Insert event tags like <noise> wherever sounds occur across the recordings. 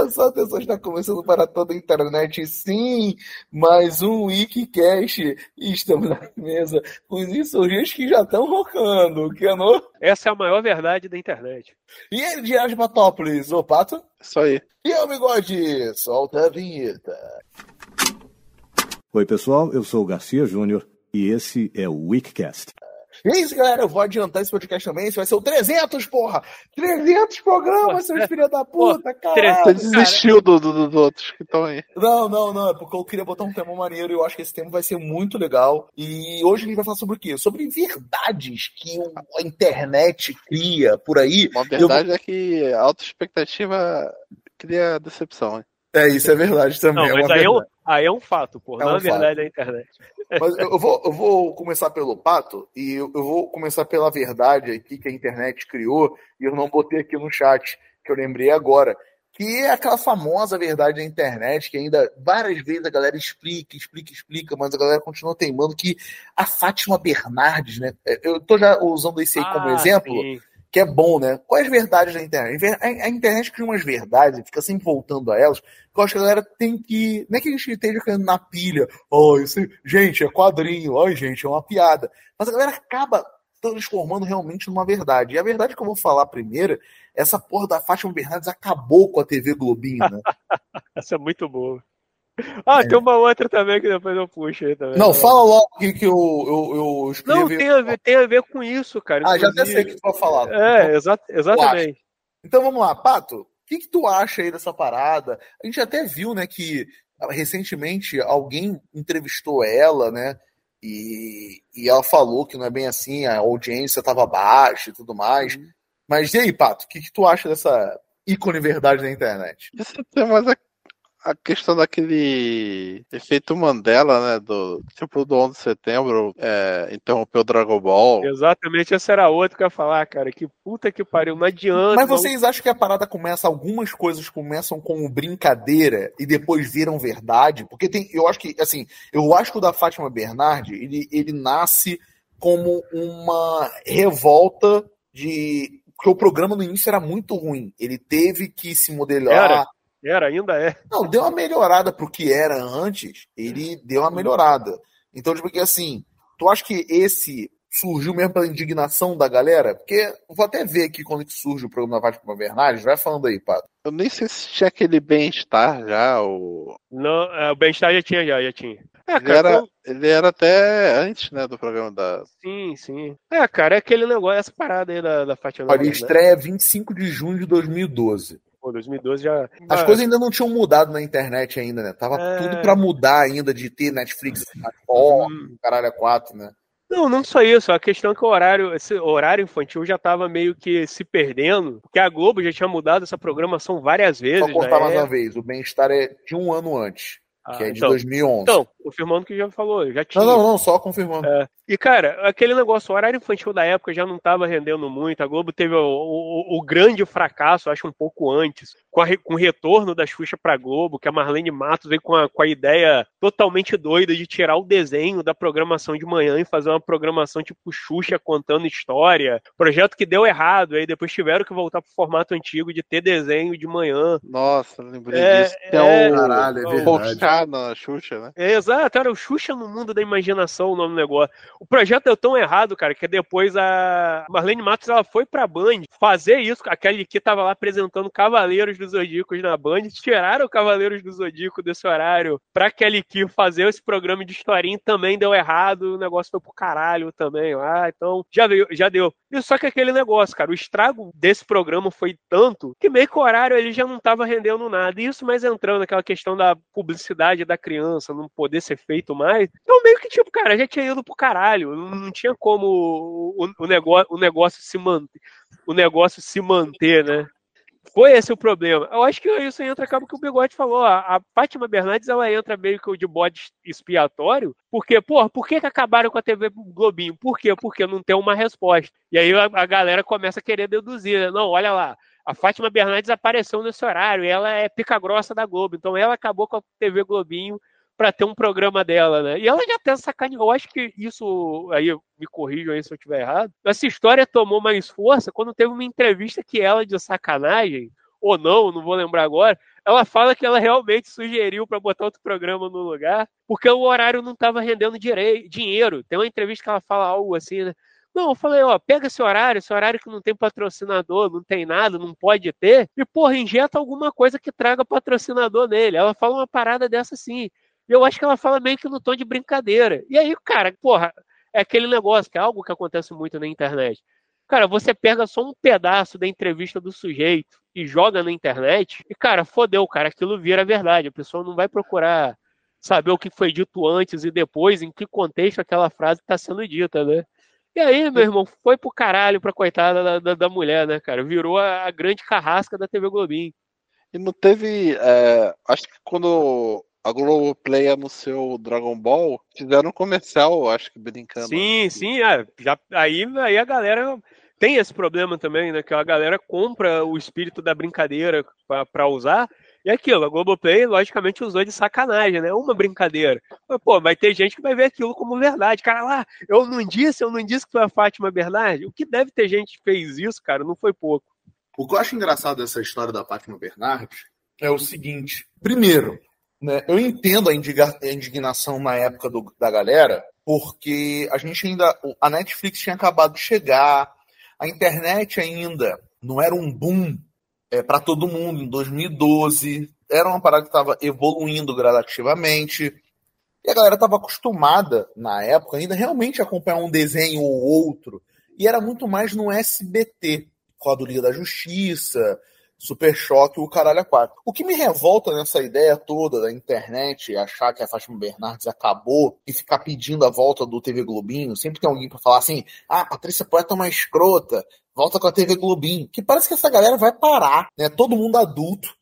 Olha <laughs> só, atenção, está começando para toda a internet, sim, mais um Wikicast. E estamos na mesa com os insurgentes que já estão rocando, que não? Essa é a maior verdade da internet. E ele de Asmatópolis, ô Pato? Isso aí. E o Bigode, solta a vinheta. Oi, pessoal, eu sou o Garcia Júnior e esse é o Wikicast. E é isso, galera. Eu vou adiantar esse podcast também. Esse vai ser o 300, porra! 300 programas, seus filhos da puta, caralho! Você desistiu do, do, dos outros que estão aí. Não, não, não. É porque eu queria botar um tema maneiro e eu acho que esse tema vai ser muito legal. E hoje a gente vai falar sobre o quê? Sobre verdades que a internet cria por aí. Uma verdade eu... é que a autoexpectativa cria decepção, hein? É, isso é verdade também. Não, é mas aí é, um, aí é, um, fato, pô. É não um é verdade da internet. Mas eu vou, eu vou começar pelo pato e eu, eu vou começar pela verdade aqui que a internet criou e eu não botei aqui no chat, que eu lembrei agora. Que é aquela famosa verdade da internet que ainda várias vezes a galera explica, explica, explica, mas a galera continua teimando que a Fátima Bernardes, né? Eu tô já usando esse aí como ah, exemplo. Sim que é bom, né? Quais verdades da internet? A internet cria umas verdades fica sempre voltando a elas, que eu acho que a galera tem que. Não é que a gente esteja caindo na pilha, oh, isso, gente, é quadrinho, oh, gente, é uma piada. Mas a galera acaba transformando realmente numa verdade. E a verdade que eu vou falar primeiro, essa porra da Fátima Bernardes acabou com a TV Globinho, né? <laughs> Essa é muito boa. Ah, é. tem uma outra também que depois eu puxo aí também. Não, fala logo que, que eu, eu, eu escrevi. Não, tem a, ver, tem a ver com isso, cara. Ah, já até sei o que tu vai falar. É, então, exa exatamente. Então vamos lá, Pato, o que, que tu acha aí dessa parada? A gente até viu, né, que recentemente alguém entrevistou ela, né, e, e ela falou que não é bem assim, a audiência estava baixa e tudo mais. Uhum. Mas e aí, Pato, o que, que tu acha dessa ícone verdade da internet? Isso é mais a questão daquele efeito Mandela, né? Do tipo do 11 de setembro, é, interrompeu o Dragon Ball. Exatamente, essa era outra que eu ia falar, cara. Que puta que pariu, não adianta. Mas vocês acham que a parada começa, algumas coisas começam como brincadeira e depois viram verdade? Porque tem, eu acho que, assim, eu acho que o da Fátima Bernardi, ele, ele nasce como uma revolta de. Porque o programa no início era muito ruim. Ele teve que se modelar. Era era, ainda é. Não, deu uma melhorada pro que era antes. Ele deu uma melhorada. Então, tipo, que assim, tu acha que esse surgiu mesmo pela indignação da galera? Porque vou até ver aqui quando que surge o programa da Fátima Bernardes. Vai falando aí, Pato. Eu nem sei se tinha aquele bem-estar já, ou... Não, é, o bem-estar já tinha, já, já tinha. É, ele, cara, era, ele era até antes, né, do programa da... Sim, sim. É, cara, é aquele negócio, essa parada aí da, da Fátima Olha, estreia 25 de junho de 2012. Pô, 2012 já. As coisas ainda não tinham mudado na internet ainda, né? Tava é... tudo para mudar ainda de ter Netflix, oh, hum. caralho, é 4, né? Não, não só isso. A questão é que o horário, esse horário infantil já estava meio que se perdendo, porque a Globo já tinha mudado essa programação várias vezes. Só cortar mais uma vez, o Bem-Estar é de um ano antes. Ah, que é de então, 2011. Então, confirmando que já falou, já tinha. Não, não, não, só confirmando. É. E, cara, aquele negócio, o horário infantil da época já não estava rendendo muito. A Globo teve o, o, o, grande fracasso, acho um pouco antes, com, a, com o retorno da Xuxa pra Globo, que a Marlene Matos veio com a, com a ideia totalmente doida de tirar o desenho da programação de manhã e fazer uma programação tipo Xuxa contando história. Projeto que deu errado, aí depois tiveram que voltar pro formato antigo de ter desenho de manhã. Nossa, lembrei é, disso. É, é, o, Caralho, é verdade. Na Xuxa, né? É, exato, era o Xuxa no mundo da imaginação o nome do negócio. O projeto deu tão errado, cara, que depois a Marlene Matos ela foi pra Band fazer isso. Aquele que tava lá apresentando Cavaleiros dos Zodíacos na Band. Tiraram Cavaleiros do Zodíaco desse horário pra Kelly Ki fazer esse programa de historinha também deu errado. O negócio foi pro caralho também. Ah, então já deu. Já deu. E só que aquele negócio, cara, o estrago desse programa foi tanto que meio que o horário ele já não tava rendendo nada. Isso mais entrando naquela questão da publicidade da criança não poder ser feito mais. Então meio que tipo, cara, já tinha ido pro caralho não tinha como o, o, negócio, o negócio se manter, o negócio se manter, né? Foi esse o problema. Eu acho que isso entra, acaba que o Bigode falou. A, a Fátima Bernardes, ela entra meio que de bode expiatório, porque, pô, por que, que acabaram com a TV Globinho? Por quê? Porque não tem uma resposta. E aí a, a galera começa a querer deduzir, né? Não, olha lá, a Fátima Bernardes apareceu nesse horário, ela é pica grossa da Globo, então ela acabou com a TV Globinho para ter um programa dela, né? E ela já até sacaneou. Eu acho que isso, aí me corrijam aí se eu estiver errado. Essa história tomou mais força quando teve uma entrevista que ela, de sacanagem, ou não, não vou lembrar agora. Ela fala que ela realmente sugeriu para botar outro programa no lugar, porque o horário não estava rendendo direi dinheiro. Tem uma entrevista que ela fala algo assim, né? Não, eu falei, ó, pega esse horário, esse horário que não tem patrocinador, não tem nada, não pode ter, e, porra, injeta alguma coisa que traga patrocinador nele. Ela fala uma parada dessa assim. Eu acho que ela fala meio que no tom de brincadeira. E aí, cara, porra, é aquele negócio que é algo que acontece muito na internet. Cara, você pega só um pedaço da entrevista do sujeito e joga na internet, e, cara, fodeu, cara, aquilo vira verdade. A pessoa não vai procurar saber o que foi dito antes e depois, em que contexto aquela frase está sendo dita, né? E aí, meu irmão, foi pro caralho pra coitada da, da, da mulher, né, cara? Virou a, a, grande carrasca da TV Globinho. E não teve. É, acho que quando a Globoplay anunciou o Dragon Ball, fizeram um comercial, acho que brincando. Sim, sim, é, já, aí, aí a galera tem esse problema também, né? Que a galera compra o espírito da brincadeira para usar. E aquilo, a Globoplay, logicamente, usou de sacanagem, né? Uma brincadeira. Mas, pô, vai ter gente que vai ver aquilo como verdade. Cara, lá, eu não disse, eu não disse que foi a Fátima Bernardes. O que deve ter gente que fez isso, cara, não foi pouco. O que eu acho engraçado dessa história da Fátima Bernardes é o seguinte: primeiro, né, eu entendo a indignação na época do, da galera, porque a gente ainda. A Netflix tinha acabado de chegar, a internet ainda não era um boom é, para todo mundo em 2012. Era uma parada que estava evoluindo gradativamente. E a galera estava acostumada, na época, ainda realmente a acompanhar um desenho ou outro. E era muito mais no SBT, com a do Liga da Justiça, Super Choque, o caralho a quatro. O que me revolta nessa ideia toda da internet, achar que a Fátima Bernardes acabou e ficar pedindo a volta do TV Globinho, sempre tem alguém para falar assim: ah, Patrícia Poeta é uma escrota, volta com a TV Globinho. Que parece que essa galera vai parar, né? Todo mundo adulto,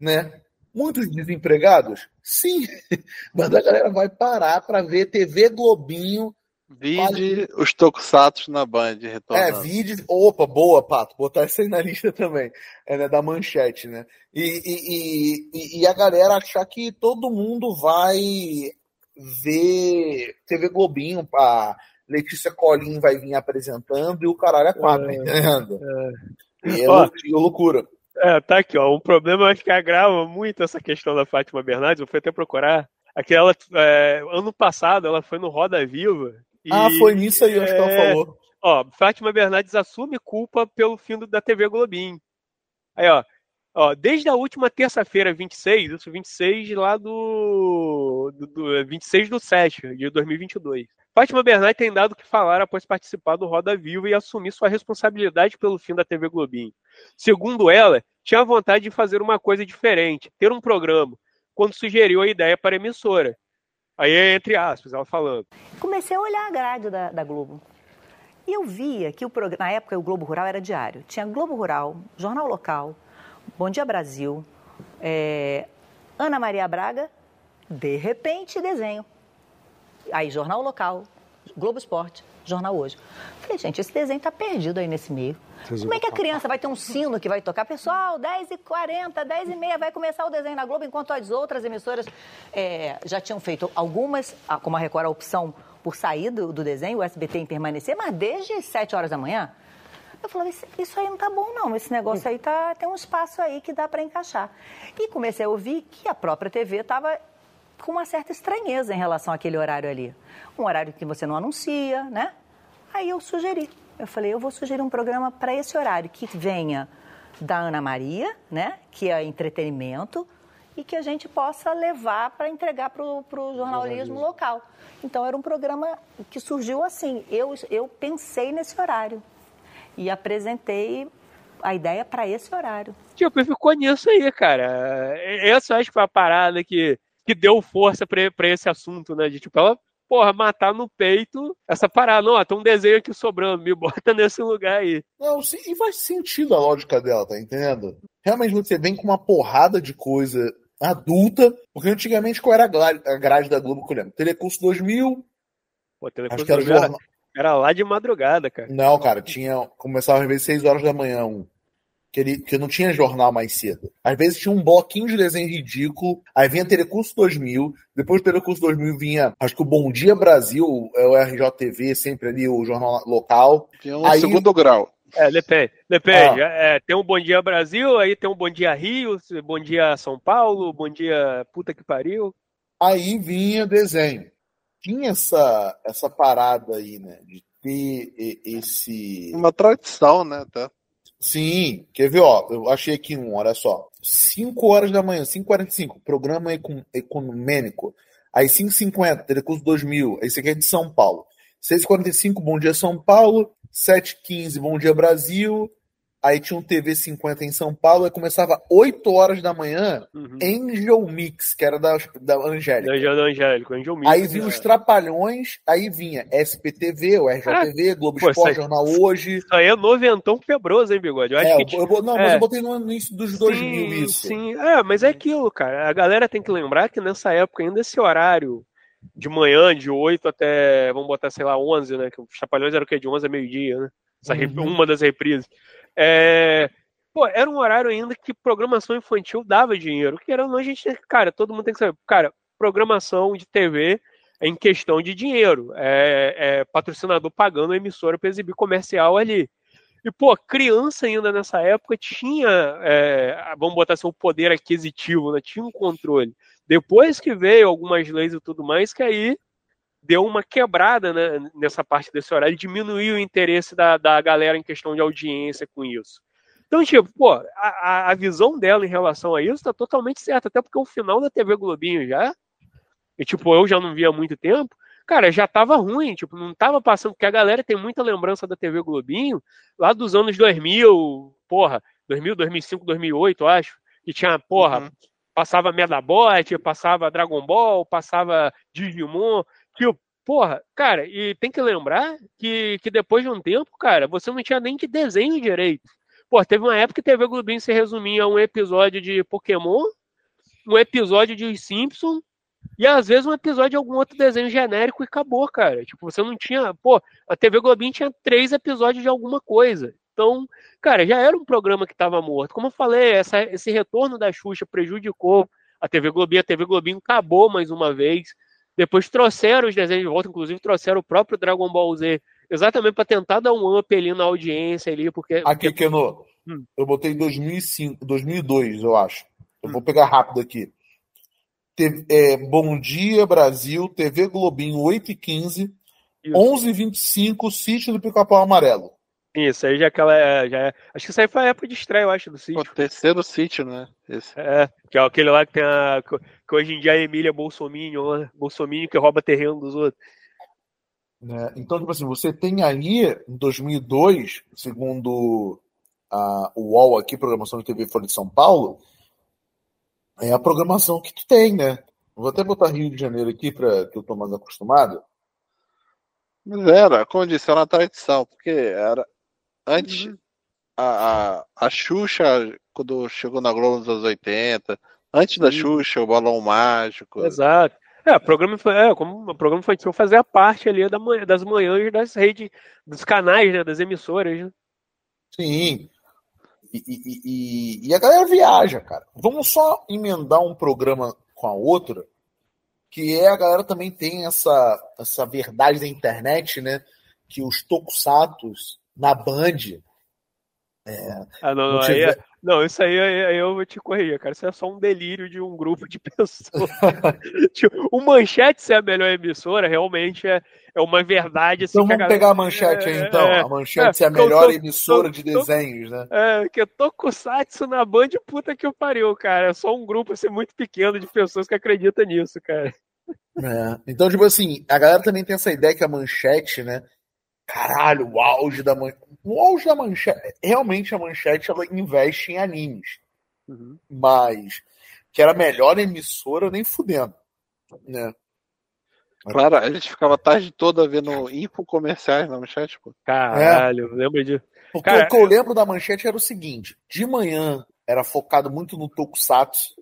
né? Muitos desempregados? Sim, <laughs> mas a galera vai parar para ver TV Globinho Vide os Tokusatsu na Band retornando. É, vide. Opa, boa, Pato. Botar isso aí na <laughs> lista também. É, né, da manchete, né? E, e, e, e, a galera achar que todo mundo vai ver TV Globinho. A Letícia Colin vai vir apresentando e o caralho é quatro, é, entendendo? É. E é ó, loucura. É, tá aqui, ó. Um problema acho que agrava muito essa questão da Fátima Bernardes. Eu fui até procurar. Aquela, é, ano passado ela foi no Roda Viva e, ah, foi nisso aí, acho que ela é, falou. Ó, Fátima Bernardes assume culpa pelo fim da TV Globinho. Aí, ó. Ó, desde a última terça-feira, 26, isso 26 lá do, do, do 26 do 7 de 2022. Fátima Bernardes tem dado o que falar após participar do Roda Viva e assumir sua responsabilidade pelo fim da TV Globinho. Segundo ela, tinha vontade de fazer uma coisa diferente, ter um programa, quando sugeriu a ideia para a emissora. Aí é entre aspas, ela falando. Comecei a olhar a grade da, da Globo. E eu via que o na época o Globo Rural era diário. Tinha Globo Rural, Jornal Local, Bom Dia Brasil, é, Ana Maria Braga, de repente desenho. Aí Jornal Local, Globo Esporte, Jornal Hoje. Falei, gente, esse desenho está perdido aí nesse meio. Como é que a criança vai ter um sino que vai tocar? Pessoal, 10h40, 10h30 vai começar o desenho na Globo, enquanto as outras emissoras é, já tinham feito algumas, como a Record, a opção por sair do, do desenho, o SBT em permanecer, mas desde 7 horas da manhã. Eu falei, isso aí não tá bom, não. Esse negócio aí tá, tem um espaço aí que dá para encaixar. E comecei a ouvir que a própria TV estava com uma certa estranheza em relação àquele horário ali. Um horário que você não anuncia, né? Aí eu sugeri. Eu falei, eu vou sugerir um programa para esse horário, que venha da Ana Maria, né? Que é entretenimento, e que a gente possa levar para entregar para o jornalismo local. Então era um programa que surgiu assim. Eu, eu pensei nesse horário e apresentei a ideia para esse horário. Tipo, ficou nisso aí, cara. Essa acho que foi a parada que, que deu força para esse assunto, né? De tipo, ela porra, matar no peito essa parada. Não, ó, tem um desenho aqui sobrando, me <laughs> bota nesse lugar aí. Não, sim, e faz sentido a lógica dela, tá entendendo? Realmente você vem com uma porrada de coisa adulta, porque antigamente qual era a grade da Globo que eu lembro? Telecurso 2000. Pô, Telecurso acho que era, jornal... era lá de madrugada, cara. Não, cara, tinha. Começava às vezes 6 horas da manhã um que, ele, que não tinha jornal mais cedo. Às vezes tinha um bloquinho de desenho ridículo, aí vinha Telecurso 2000, depois do Telecurso 2000 vinha, acho que o Bom Dia Brasil, é o RJTV, sempre ali, o jornal local. Tinha um aí, segundo grau. É, depende. Depende. Ah. É, tem um Bom Dia Brasil, aí tem um Bom Dia Rio, Bom Dia São Paulo, Bom Dia Puta que Pariu. Aí vinha desenho. Tinha essa, essa parada aí, né? De ter esse. Uma tradição, né? Tá? Sim, quer ver, ó, eu achei aqui um, olha só. 5 horas da manhã, 5h45, programa econômico. Aí 5h50, Telecurso 2000, esse aqui é de São Paulo. 6h45, Bom Dia São Paulo. 7h15, Bom Dia Brasil. Aí tinha um TV 50 em São Paulo, e começava 8 horas da manhã, uhum. Angel Mix, que era da, da Angélica. Da, da Angélica, Angel Mix. Aí vinha é. os Trapalhões, aí vinha SPTV, o RJTV, ah, Globo pô, Esporte, Jornal Hoje. Isso aí é noventão febroso, hein, Bigode? Eu acho é, que, eu, eu, não, é. mas eu botei no início dos sim, 2000 isso. Sim, é, mas é aquilo, cara. A galera tem que lembrar que nessa época ainda esse horário de manhã, de 8 até, vamos botar, sei lá, 11, né? Que os Trapalhões era o quê? De 11 a meio-dia, né? Essa uhum. Uma das reprises. É, pô, era um horário ainda que programação infantil dava dinheiro. Que era a gente, cara, todo mundo tem que saber. Cara, programação de TV é em questão de dinheiro. É, é patrocinador pagando a emissora para exibir comercial ali. E, pô, criança ainda nessa época tinha, é, vamos botar assim, um poder aquisitivo, né? tinha um controle. Depois que veio algumas leis e tudo mais, que aí deu uma quebrada né, nessa parte desse horário, diminuiu o interesse da, da galera em questão de audiência com isso. Então, tipo, pô, a, a visão dela em relação a isso tá totalmente certa, até porque o final da TV Globinho já, e tipo, eu já não via há muito tempo, cara, já tava ruim, tipo, não tava passando, porque a galera tem muita lembrança da TV Globinho lá dos anos 2000, porra, 2000, 2005, 2008, eu acho, que tinha, porra, uhum. passava Medabot, passava Dragon Ball, passava Digimon, que, porra, cara, e tem que lembrar que, que depois de um tempo, cara, você não tinha nem de desenho direito. Pô, teve uma época que TV Globinho se resumia a um episódio de Pokémon, um episódio de Simpsons, e às vezes um episódio de algum outro desenho genérico e acabou, cara. Tipo, você não tinha. Pô, a TV Globinho tinha três episódios de alguma coisa. Então, cara, já era um programa que estava morto. Como eu falei, essa, esse retorno da Xuxa prejudicou a TV Globinho. A TV Globinho acabou mais uma vez. Depois trouxeram os desenhos de volta, inclusive trouxeram o próprio Dragon Ball Z, exatamente para tentar dar um up ali na audiência ali, porque... Aqui, Keno, hum. eu botei 2005, 2002, eu acho. Eu hum. vou pegar rápido aqui. TV, é, Bom Dia Brasil, TV Globinho 8 e 15, 11 e 25, Sítio do Pica-Pau Amarelo. Isso, aí já é aquela. É, já é, acho que isso aí foi a época de estreia, eu acho, do sítio. O terceiro sítio, né? Esse. É, que é aquele lá que tem a. Que hoje em dia é Emília Bolsominion, né? Bolsominion que rouba terreno dos outros. É, então, tipo assim, você tem aí, em 2002, segundo a, o UOL aqui, Programação de TV Folha de São Paulo, é a programação que tu tem, né? Vou até botar Rio de Janeiro aqui, para que eu tô mais acostumado. Mas era, como eu disse, era uma tradição, porque era Antes, uhum. a, a, a Xuxa, quando chegou na Globo nos anos 80, antes da. Xuxa, o Balão Mágico. Exato. É, o programa, é, como o programa infantil fazia parte ali da, das manhãs das redes, dos canais, né, das emissoras. Né? Sim. E, e, e, e, a galera viaja, cara. Vamos só emendar um programa com a outra, que é a galera também tem essa, essa verdade da internet, né? Que os tokusatos na Band. É, ah, não, não, tiver... é, não, isso aí, aí, eu vou te corrigir, cara. Isso é só um delírio de um grupo de <laughs> pessoas. <laughs> tipo, o Manchete ser a melhor emissora realmente é, é uma verdade. Assim, então vamos pegar a Manchete aí, então. É, a Manchete é, ser a melhor tô, emissora tô, de desenhos, né? É, que eu tô com o Satsu na Band, puta que eu pariu, cara. É só um grupo assim, muito pequeno de pessoas que acreditam nisso, cara. É, então, tipo assim, a galera também tem essa ideia que a Manchete, né? caralho, o auge da manchete. O auge da manchete. Realmente a manchete ela investe em animes. Uhum. Mas que era a melhor emissora, nem fudendo. Né? Claro, a gente ficava a tarde toda vendo info comerciais na manchete, pô. Caralho, é. lembra disso. Porque Cara, o que eu lembro da manchete era o seguinte: de manhã era focado muito no Tokusatsu.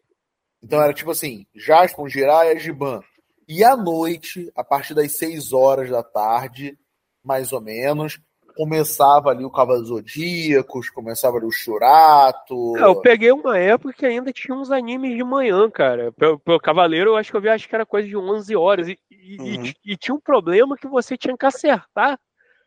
Então era tipo assim, Jaspion, Jiraiya, Giban. E à noite, a partir das 6 horas da tarde, mais ou menos. Começava ali o Cavaleiros Zodíacos, começava ali o Churato. É, eu peguei uma época que ainda tinha uns animes de manhã, cara. Pelo, pelo Cavaleiro, eu acho que eu vi, acho que era coisa de 11 horas. E, uhum. e, e, tinha um problema que você tinha que acertar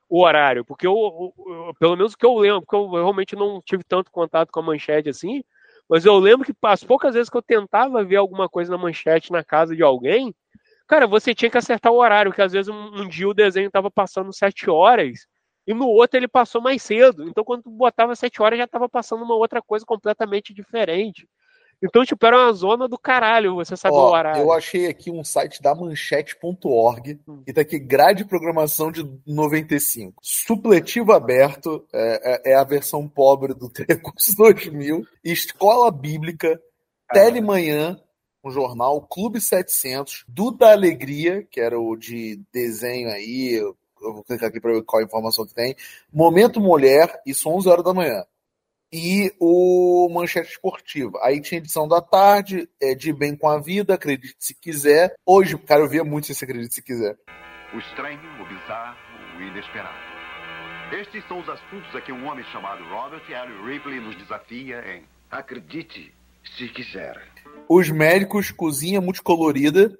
o horário, porque eu, eu, pelo menos o que eu lembro, porque eu realmente não tive tanto contato com a manchete assim, mas eu lembro que as poucas vezes que eu tentava ver alguma coisa na manchete na casa de alguém, cara, você tinha que acertar o horário, que às vezes um, um dia o desenho estava passando sete horas e no outro ele passou mais cedo. Então quando tu botava sete horas já estava passando uma outra coisa completamente diferente. Então, tipo, era uma zona do caralho você saber Ó, o horário. Eu achei aqui um site da manchete.org Hum. e tá aqui grade de programação de 95. Supletivo aberto, é, é- é a versão pobre do Telecurso <laughs> 2000. Escola Bíblica, Telemanhã, um jornal, Clube 700, Duda Alegria, que era o de desenho aí, eu vou clicar aqui para ver qual a informação que tem. Momento Mulher, isso 11 horas da manhã. E o Manchete Esportiva. Aí tinha edição da tarde, é, De Bem com a Vida, Acredite Se Quiser. Hoje, cara, eu via muito esse Acredite Se Quiser. O estranho, o bizarro, o inesperado. Estes são os assuntos a que um homem chamado Robert L. Ripley nos desafia em Acredite se quiser. Os Médicos, Cozinha Multicolorida.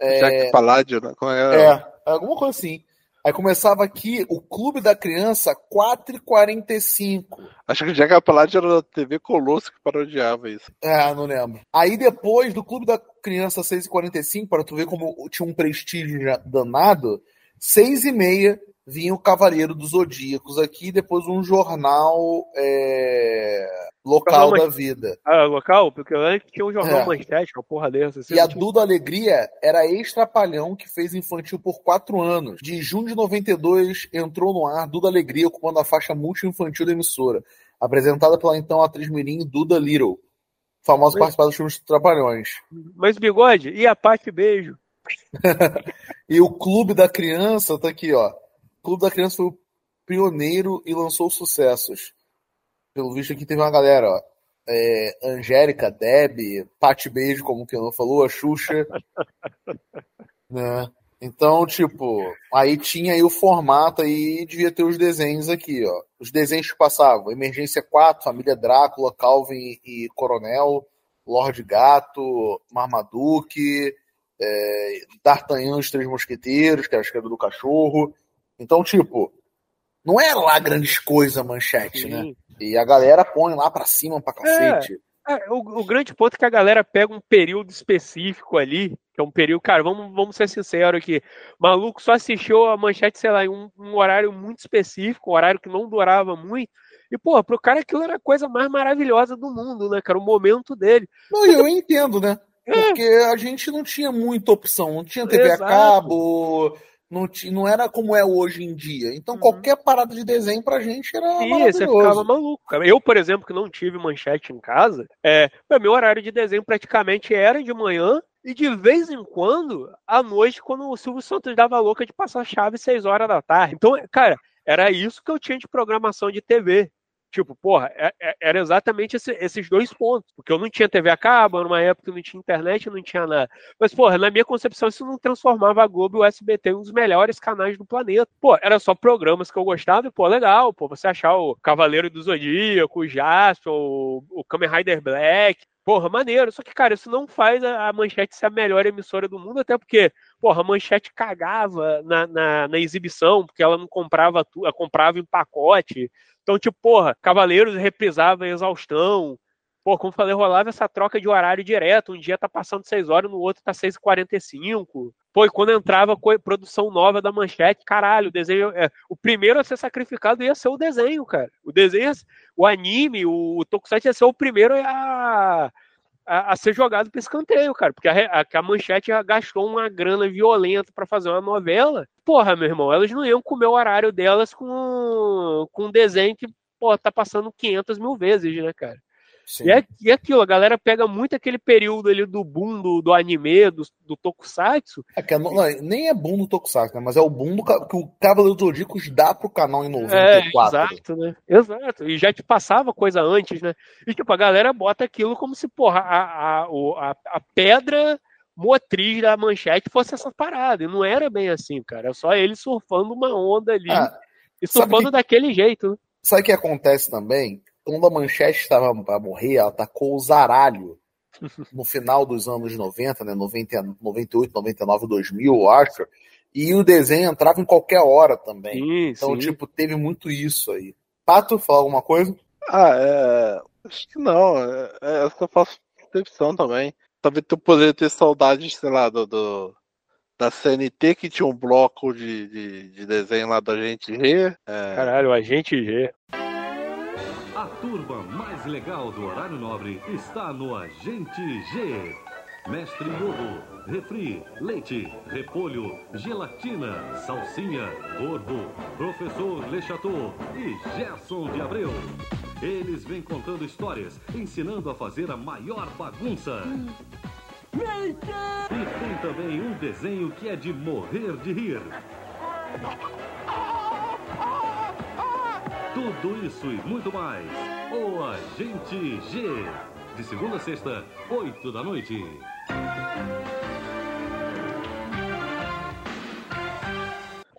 Jack Palladio, né? Como é? É, alguma coisa assim. Aí começava aqui o Clube da Criança, 4h45. Acho que o Jack Palladio era da TV Colosso que parodiava isso. É, não lembro. Aí depois do Clube da Criança 6h45, para tu ver como tinha um prestígio já danado, 6h30 vinha o Cavaleiro dos Zodíacos aqui, depois um jornal é, local da vida. Ah, local? Porque antes tinha um jornal É. manchete, uma porra dessa. assim, E a tinha- Duda Alegria era ex-trapalhão que fez infantil por quatro anos. De junho de 92 entrou no ar Duda Alegria ocupando a faixa multi-infantil da emissora. Apresentada pela então atriz mirim Duda Little. Famosa Oi. participar dos filmes Trapalhões. Mas bigode, e a Paty Beijo? <laughs> E o Clube da Criança tá aqui, ó. O Clube da Criança foi o pioneiro e lançou sucessos. Pelo visto aqui teve uma galera, ó. É, Angélica, Deb, Pati Beijo, como que não falou, a Xuxa. <laughs> né? Então, tipo, aí tinha aí o formato aí, devia ter os desenhos aqui, ó. Os desenhos que passavam: Emergência 4, Família Drácula, Calvin e Coronel, Lorde Gato, Marmaduke, é, D'Artagnan e os Três Mosqueteiros, que acho que era do cachorro. Então, tipo, não é lá grandes coisas a manchete, né? E a galera põe lá pra cima pra cacete. É, o, o grande ponto é que a galera pega um período específico ali, que é um período, cara, vamos, vamos ser sinceros aqui. Maluco só assistiu a manchete, sei lá, em um, um horário muito específico, um horário que não durava muito. E, pô, pro cara aquilo era a coisa mais maravilhosa do mundo, né, cara? O momento dele. Não, eu entendo, né? É. Porque a gente não tinha muita opção, não tinha TV Exato. a cabo, não, não era como é hoje em dia. Então Uhum. qualquer parada de desenho pra gente era E você ficava maluco. cara. Eu, por exemplo, que não tive manchete em casa, é, meu horário de desenho praticamente era de manhã e de vez em quando, à noite, quando o Silvio Santos dava louca de passar chave seis horas da tarde. Então, cara, era isso que eu tinha de programação de TV. Tipo, porra, é- é- era exatamente esse- esses dois pontos. Porque eu não tinha TV a cabo, numa época que não tinha internet, não tinha nada. Mas, porra, na minha concepção, isso não transformava a Globo e o SBT em um dos melhores canais do planeta. Pô, era só programas que eu gostava e, pô, legal, pô, você achar o Cavaleiro do Zodíaco, o Jasper, o, o Kamen Rider Black. Porra, maneiro. Só que, cara, isso não faz a, Manchete ser a melhor emissora do mundo, até porque, porra, a Manchete cagava na, na, na exibição, porque ela não comprava tudo, comprava em pacote. Então, tipo, porra, Cavaleiros reprisava exaustão. Pô, como falei, rolava essa troca de horário direto. Um dia tá passando 6 horas, no outro tá 6h45. Pô, e quando entrava produção nova da manchete, caralho, o desenho. É, o primeiro a ser sacrificado ia ser o desenho, cara. O desenho, o anime, o, o Tokusatsu ia ser o primeiro a, a, a ser jogado para escanteio, cara. Porque a, a, a manchete gastou uma grana violenta para fazer uma novela. Porra, meu irmão, elas não iam comer o horário delas com, com um desenho que, pô, tá passando 500 mil vezes, né, cara? Sim. E é, e é aquilo, a galera pega muito aquele período ali do boom do, do anime, do, do tokusatsu. É que é no- não, nem é boom do Tokusatsu, né? Mas é o boom do, que o Cavaleiro dos Zodíacos dá pro canal em 94. É, exato, né? Exato. E já te passava coisa antes, né? E tipo, a galera bota aquilo como se, porra, a, a, a, a pedra motriz da manchete fosse essa parada. E não era bem assim, cara. É só ele surfando uma onda ali. Ah, e surfando que- daquele jeito, né? Sabe o que acontece também? Quando a Manchete estava para morrer, ela atacou o Zaralho no final dos anos 90, né? 90, 98, 99, 2000, eu acho. E o desenho entrava em qualquer hora também. Sim, Então, sim. tipo, teve muito isso aí. Pato, falar alguma coisa? Ah, é. Acho que não. É, é que eu faço percepção também. Talvez tu poderia ter saudades, sei lá, do, do- da CNT que tinha um bloco de, de, de desenho lá da gente G. É, Caralho, o Agente G. A turma mais legal do horário nobre está no Agente G. Mestre Yodo, refri, leite, repolho, gelatina, salsinha, gordo, professor Le Chateau e Gerson de Abreu. Eles vêm contando histórias, ensinando a fazer a maior bagunça. E tem também um desenho que é de morrer de rir. Tudo isso e muito mais. O Agente G. De segunda a sexta, oito da noite.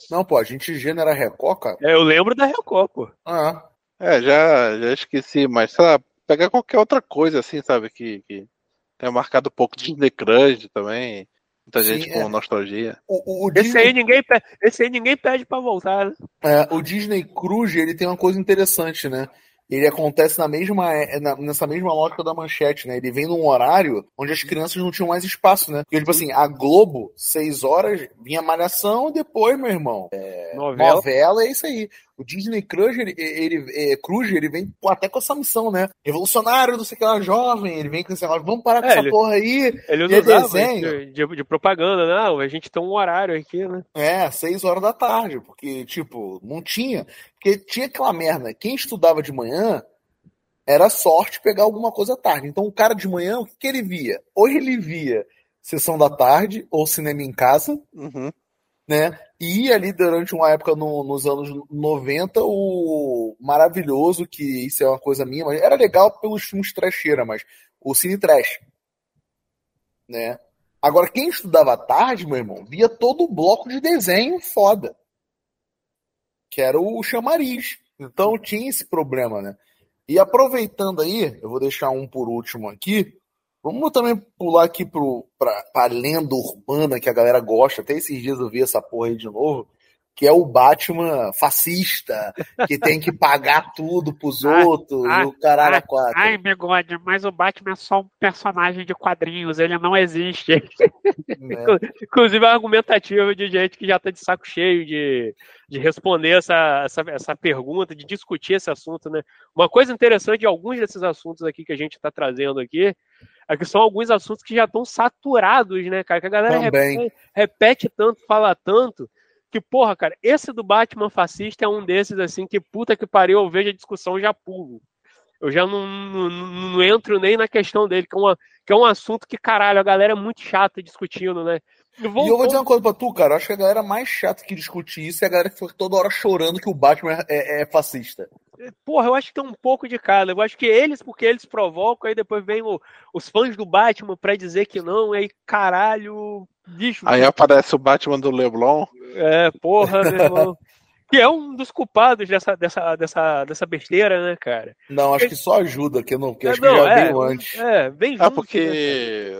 Não, pô, a gente gênero Record, cara. É, eu lembro da Record, pô. Ah, é, já, já esqueci, mas sei lá, pegar qualquer outra coisa assim, sabe? Que, que tenha marcado um pouco de Disney Crush também. Muita Sim, gente é. com nostalgia. o, o, o Esse Disney, aí ninguém, pe- esse aí ninguém pede pra voltar, né? é, o Disney Cruise, ele tem uma coisa interessante, né? Ele acontece na mesma, é, na- nessa mesma lógica da manchete, né? Ele vem num horário onde as crianças não tinham mais espaço, né? Porque, tipo assim, a Globo, seis horas, vinha Malhação, depois, meu irmão, Novela. novela, é isso aí. O Disney Cruise, ele, ele, é, Cruise, ele vem até com essa missão, né? Revolucionário, não sei o que lá, jovem, ele vem com esse negócio, vamos parar com É, essa ele- porra aí. Eles E é usavam desenho? de, de- de propaganda, não, a gente tem um horário aqui, né? É, seis horas da tarde, porque, tipo, não tinha. Porque tinha aquela merda. Quem estudava de manhã era sorte pegar alguma coisa à tarde. Então, o cara de manhã, o que, que ele via? Ou ele via sessão da tarde, ou cinema em casa, Uhum. né? E ali durante uma época no- nos anos 90, o maravilhoso, que isso é uma coisa minha, mas era legal pelos filmes trecheira, mas o Cine Trash, né? Agora, quem estudava tarde, meu irmão, via todo o bloco de desenho foda, que era o chamariz. Então tinha esse problema, né? E aproveitando aí, eu vou deixar um por último aqui. Vamos também pular aqui pro, pra, pra lenda urbana que a galera gosta. Até esses dias eu vi essa porra aí de novo. Que é o Batman fascista, que tem que pagar tudo pros <laughs> Ah, outros, ah, e o caralho ah, a quatro. Ai, bigode, mas o Batman é só um personagem de quadrinhos, ele não existe. né? <laughs> Inclusive, é argumentativa de gente que já tá de saco cheio de, de responder essa, essa, essa pergunta, de discutir esse assunto, né? Uma coisa interessante de alguns desses assuntos aqui que a gente tá trazendo aqui é que são alguns assuntos que já estão saturados, né, cara? Que a galera repete, repete tanto, fala tanto, que, porra, cara, esse do Batman fascista é um desses, assim, que puta que pariu, eu vejo a discussão já pulo. Eu já não, não, não entro nem na questão dele, que é, uma, que é um assunto que, caralho, a galera é muito chata discutindo, né? E eu vou dizer uma coisa pra tu, cara. Eu acho que a galera mais chata que discute isso é a galera que fica toda hora chorando que o Batman é, é- é fascista. Porra, eu acho que tem um pouco de cada. Eu acho que eles, porque eles provocam, aí depois vem o- os fãs do Batman pra dizer que não, aí caralho, bicho. Aí aparece o Batman do Leblon. É, porra, meu irmão. <laughs> Que é um dos culpados dessa, dessa, dessa, dessa besteira, né, cara? Não, acho que só ajuda, que não, que É, acho não, que já é, veio antes. É, bem junto, Ah, né, porque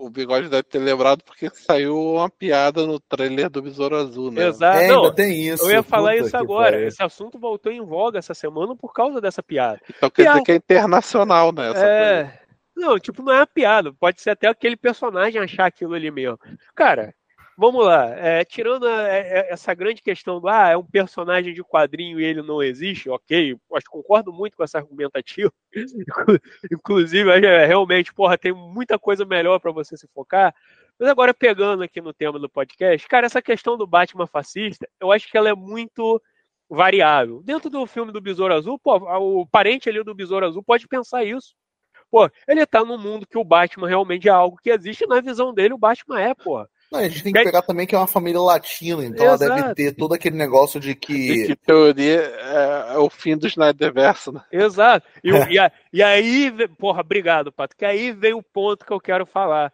o Bigode deve ter lembrado porque saiu uma piada no trailer do Besouro Azul, né? Exato. É, não, ainda tem isso. eu ia falar isso agora. Esse assunto voltou em voga essa semana por causa dessa piada. Então quer Piada. dizer que é internacional, né? Essa coisa. É. Não, tipo, não é uma piada. Pode ser até aquele personagem achar aquilo ali mesmo. Cara, vamos lá. É, tirando a- é- essa grande questão do ah, é um personagem de quadrinho e ele não existe, ok. Que concordo muito com essa argumentativa. Inclu- <laughs> Inclusive, é, realmente, porra, tem muita coisa melhor pra você se focar. Mas agora, pegando aqui no tema do podcast, cara, essa questão do Batman fascista, eu acho que ela é muito variável. Dentro do filme do Besouro Azul, pô, o parente ali do Besouro Azul pode pensar isso. Pô, ele tá num mundo que o Batman realmente é algo que existe, e na visão dele, o Batman é, pô. Não, a gente tem que pegar também que é uma família latina, então ela deve Exato. ter todo aquele negócio de que. que teoria é, é o fim do Snyderverse, né? Exato. E, o- e, a- e aí, porra, obrigado, Pato, que aí vem o ponto que eu quero falar.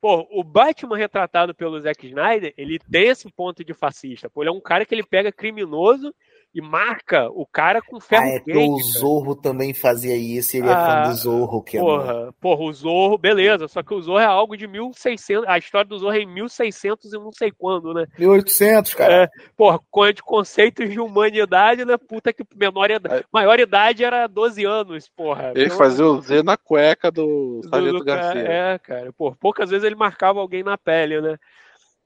Pô, o Batman retratado pelo Zack Snyder, ele tem esse ponto de fascista. Pô, ele é um cara que ele pega criminoso e marca o cara com ferro Ah, é quente. o cara. Zorro também fazia isso, ele é Ah, fã do Zorro, que é Porra, porra, o Zorro, beleza, só que o Zorro é algo de 1600, a história do Zorro é em 1600 e não sei quando, né? 1800, cara. É, porra, com de conceitos de humanidade, né? Puta que menor idade, maior idade era 12 anos, porra. Ele Pelo- fazia o Z na cueca do do- Sargento cara- Garcia. É, cara, pô, poucas vezes ele marcava alguém na pele, né?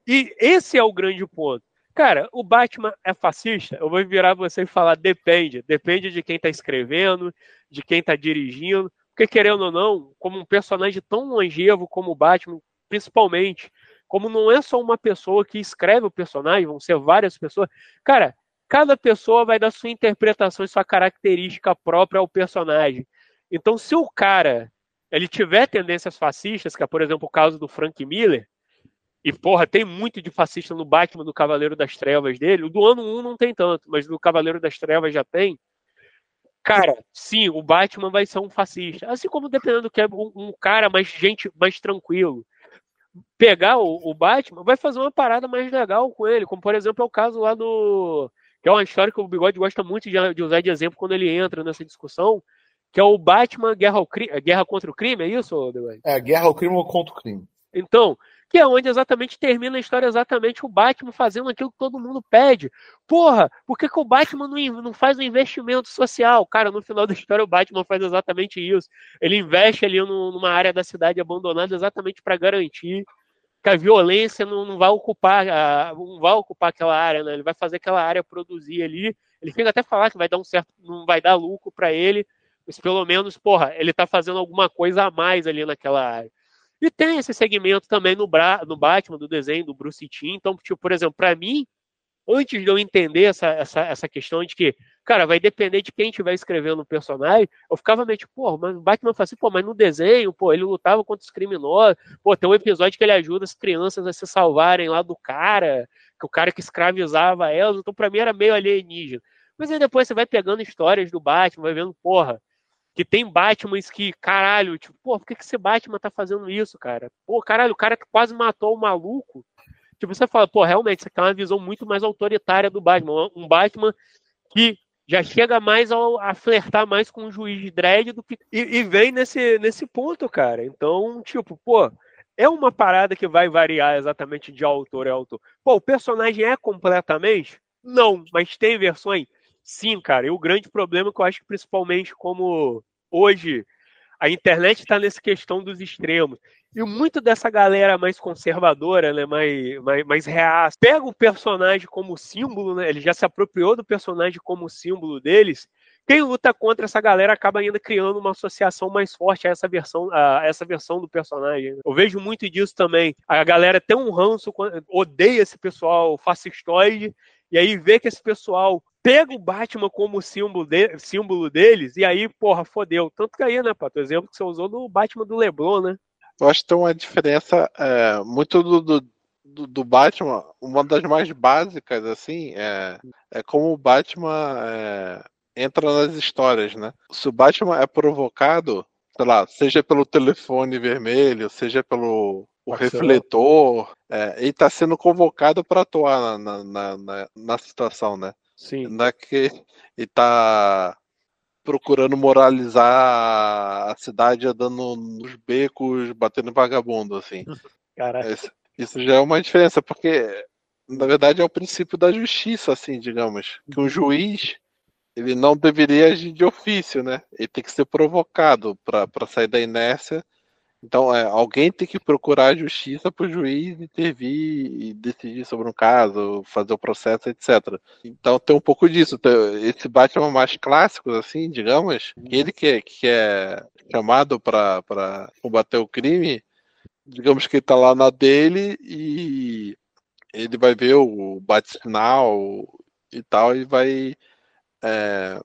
E esse é o grande ponto. Cara, o Batman é fascista? Eu vou virar você e falar, depende. Depende de quem tá escrevendo, de quem tá dirigindo. Porque, querendo ou não, como um personagem tão longevo como o Batman, principalmente, como não é só uma pessoa que escreve o personagem, vão ser várias pessoas. Cara, cada pessoa vai dar sua interpretação e sua característica própria ao personagem. Então, se o cara ele tiver tendências fascistas, que é, por exemplo, o caso do Frank Miller, e, porra, tem muito de fascista no Batman do Cavaleiro das Trevas dele. O do ano 1 não tem tanto, mas do Cavaleiro das Trevas já tem. Cara, sim, o Batman vai ser um fascista. Assim como dependendo do que é um, um cara mais gente, mais tranquilo. Pegar o, o Batman vai fazer uma parada mais legal com ele. Como, por exemplo, é o caso lá do. Que é uma história que o Bigode gosta muito de, de usar de exemplo quando ele entra nessa discussão. Que é o Batman Guerra, ao Cri- Guerra contra o Crime, é isso, Bigode? É, guerra ao crime ou contra o crime. Então, que é onde exatamente termina a história, exatamente o Batman fazendo aquilo que todo mundo pede. Porra, por que, que o Batman não, não faz um investimento social? Cara, no final da história o Batman faz exatamente isso. Ele investe ali no- numa área da cidade abandonada exatamente para garantir que a violência não, não vai ocupar a- não vai ocupar aquela área, né? Ele vai fazer aquela área produzir ali. Ele chega até falar que vai dar um certo, não vai dar lucro para ele, mas pelo menos, porra, ele tá fazendo alguma coisa a mais ali naquela área. E tem esse segmento também no, Bra no Batman, do desenho do Bruce Timm. Então, tipo, por exemplo, para mim, antes de eu entender essa, essa, essa questão de que, cara, vai depender de quem estiver escrevendo o personagem, eu ficava meio tipo, pô, mas o Batman fala assim, pô, mas no desenho, pô, ele lutava contra os criminosos, pô, tem um episódio que ele ajuda as crianças a se salvarem lá do cara, que o cara que escravizava elas, então pra mim era meio alienígena. Mas aí depois você vai pegando histórias do Batman, vai vendo, porra, que tem Batmans que, caralho, tipo, pô, por que, que esse Batman tá fazendo isso, cara? Pô, caralho, o cara que quase matou o maluco. Tipo, você fala, pô, realmente, isso aqui é uma visão muito mais autoritária do Batman. Um Batman que já chega mais ao, a flertar mais com o juiz de dread do que. E, e vem nesse, nesse ponto, cara. Então, tipo, pô, é uma parada que vai variar exatamente de autor a autor. Pô, o personagem é completamente? Não, mas tem versões? Sim, cara. E o grande problema que eu acho que principalmente como hoje a internet está nessa questão dos extremos. E muito dessa galera mais conservadora, né, mais, mais, mais reaça, pega o personagem como símbolo, né, ele já se apropriou do personagem como símbolo deles. Quem luta contra essa galera acaba ainda criando uma associação mais forte a essa versão, a essa versão do personagem. né. Eu vejo muito disso também. A galera tem um ranço, odeia esse pessoal fascistoide, e aí vê que esse pessoal pega o Batman como símbolo, de, símbolo deles, e aí, porra, fodeu. Tanto que aí, né, Pato? O exemplo que você usou do Batman do Leblon, né? Eu acho que tem uma diferença é, muito do, do, do, Batman, uma das mais básicas, assim, é, é como o Batman é, entra nas histórias, né? Se o Batman é provocado, sei lá, seja pelo telefone vermelho, seja pelo o refletor, é, ele está sendo convocado para atuar na, na, na, na, situação, né? Sim. Não é que ele está procurando moralizar a cidade andando nos becos, batendo vagabundo, assim. <laughs> Caraca. Isso já é uma diferença, porque na verdade é o princípio da justiça, assim, digamos. Que um juiz ele não deveria agir de ofício, né? Ele tem que ser provocado para sair da inércia. Então, é, alguém tem que procurar a justiça para o juiz intervir e decidir sobre um caso, fazer o processo, etc. Então, tem um pouco disso. Esse Batman mais clássico, assim, digamos, ele que é, que é chamado para combater o crime, digamos que ele está lá na dele e ele vai ver o bate-sinal e tal e vai. É,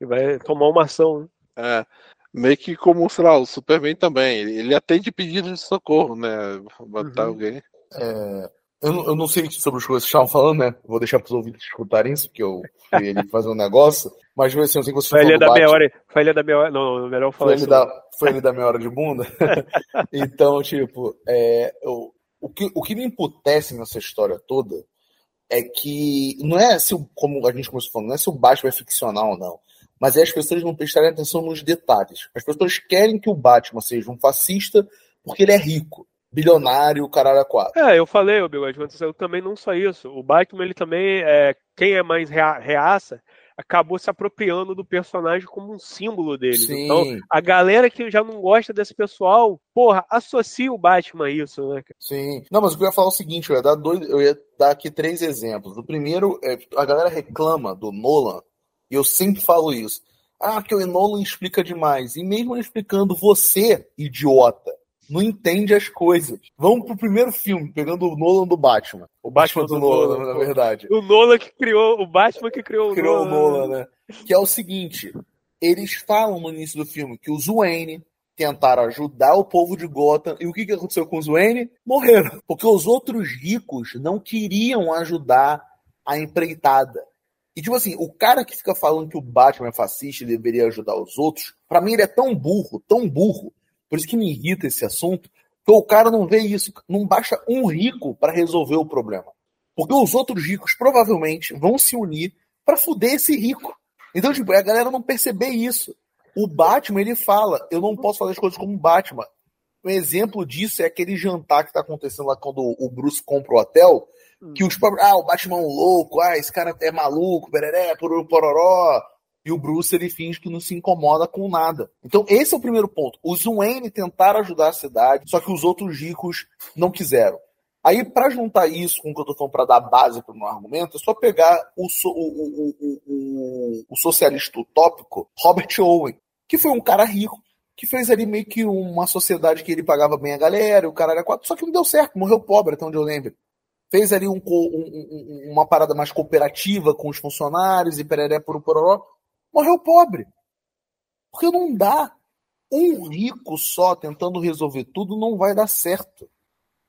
e vai tomar uma ação. Né? É, meio que como, sei lá, o Superman também. Ele atende pedido de socorro, né? Matar uhum. alguém. É, eu, não, eu não sei sobre as coisas que estavam falando, né? Vou deixar para os ouvintes escutarem isso, porque eu fui ele <laughs> fazer um negócio. Mas assim, eu sei que você foi ele da meia hora. Foi ele da meia hora. Não, melhor falar foi ele, da, foi ele da meia hora de bunda. <laughs> então, tipo, é, eu, o, que, o que me emputece nessa história toda é que não é se, o- como a gente começou falando, não é se o Batman é ficcional ou não. Mas é as pessoas não prestarem atenção nos detalhes. As pessoas querem que o Batman seja um fascista porque ele é rico, bilionário, caralho a quatro. É, eu falei, o Bigode, mas eu também não só isso. O Batman, ele também, é, quem é mais rea- reaça, acabou se apropriando do personagem como um símbolo dele. Sim. Então, a galera que já não gosta desse pessoal, porra, associa o Batman a isso, né? cara? Sim. Não, mas eu ia falar é o seguinte, eu ia dar, dois, eu ia dar aqui três exemplos. O primeiro, é, a galera reclama do Nolan, e eu sempre falo isso. Ah, que o Nolan explica demais. E mesmo explicando, você, idiota, não entende as coisas. Vamos pro primeiro filme, pegando o Nolan do Batman. O Batman do, do Nolan, Nolan, na verdade. O Nolan que criou, o Batman que criou o Criou o Nolan. Nolan, né? Que é o seguinte, eles falam no início do filme que os Wayne tentaram ajudar o povo de Gotham. E o que, que aconteceu com os Wayne? Morreram. Porque os outros ricos não queriam ajudar a empreitada. E tipo assim, o cara que fica falando que o Batman é fascista e deveria ajudar os outros, pra mim ele é tão burro, tão burro. Por isso que me irrita esse assunto, que o cara não vê isso, não baixa um rico pra resolver o problema. Porque os outros ricos provavelmente vão se unir pra fuder esse rico. Então, tipo, a galera não perceber isso. O Batman, ele fala, eu não posso fazer as coisas como o Batman. Um exemplo disso é aquele jantar que tá acontecendo lá quando o Bruce compra o hotel, que os pobres, ah, o Batman é um louco, ah, esse cara é maluco, bereré, pororó. E o Bruce, ele finge que não se incomoda com nada. Então, esse é o primeiro ponto. Os Wayne tentaram ajudar a cidade, só que os outros ricos não quiseram. Aí, pra juntar isso com o que eu tô falando pra dar base pro meu argumento, é só pegar o, so- o, o, o, o, o socialista utópico Robert Owen, que foi um cara rico, que fez ali meio que uma sociedade que ele pagava bem a galera, o cara era quatro, só que não deu certo, morreu pobre, até onde eu lembro. Fez ali um um- uma parada mais cooperativa com os funcionários e pereré por pororó, morreu pobre. Porque não dá. Um rico só tentando resolver tudo não vai dar certo.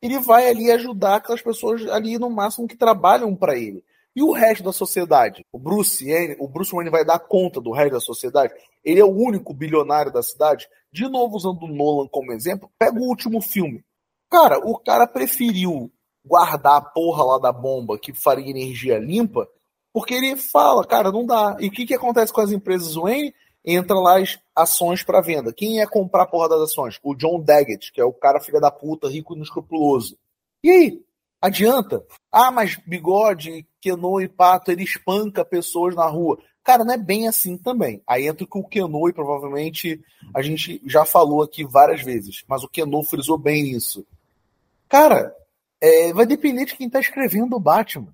Ele vai ali ajudar aquelas pessoas ali no máximo que trabalham para ele. E o resto da sociedade? O Bruce, Wayne- o Bruce Wayne vai dar conta do resto da sociedade? Ele é o único bilionário da cidade? De novo, usando o Nolan como exemplo, pega o último filme. Cara, o cara preferiu guardar a porra lá da bomba que faria energia limpa, porque ele fala, cara, não dá. E o que, que acontece com as empresas Wayne? Entra lá as ações para venda. Quem ia comprar a porra das ações? O John Daggett, que é o cara filha da puta, rico e inescrupuloso. E aí? Adianta? Ah, mas bigode, Keno e Pato, ele espanca pessoas na rua. Cara, não é bem assim também. Aí entra que o Keno, e provavelmente a gente já falou aqui várias vezes, mas o Keno frisou bem isso. Cara, é, vai depender de quem tá escrevendo o Batman.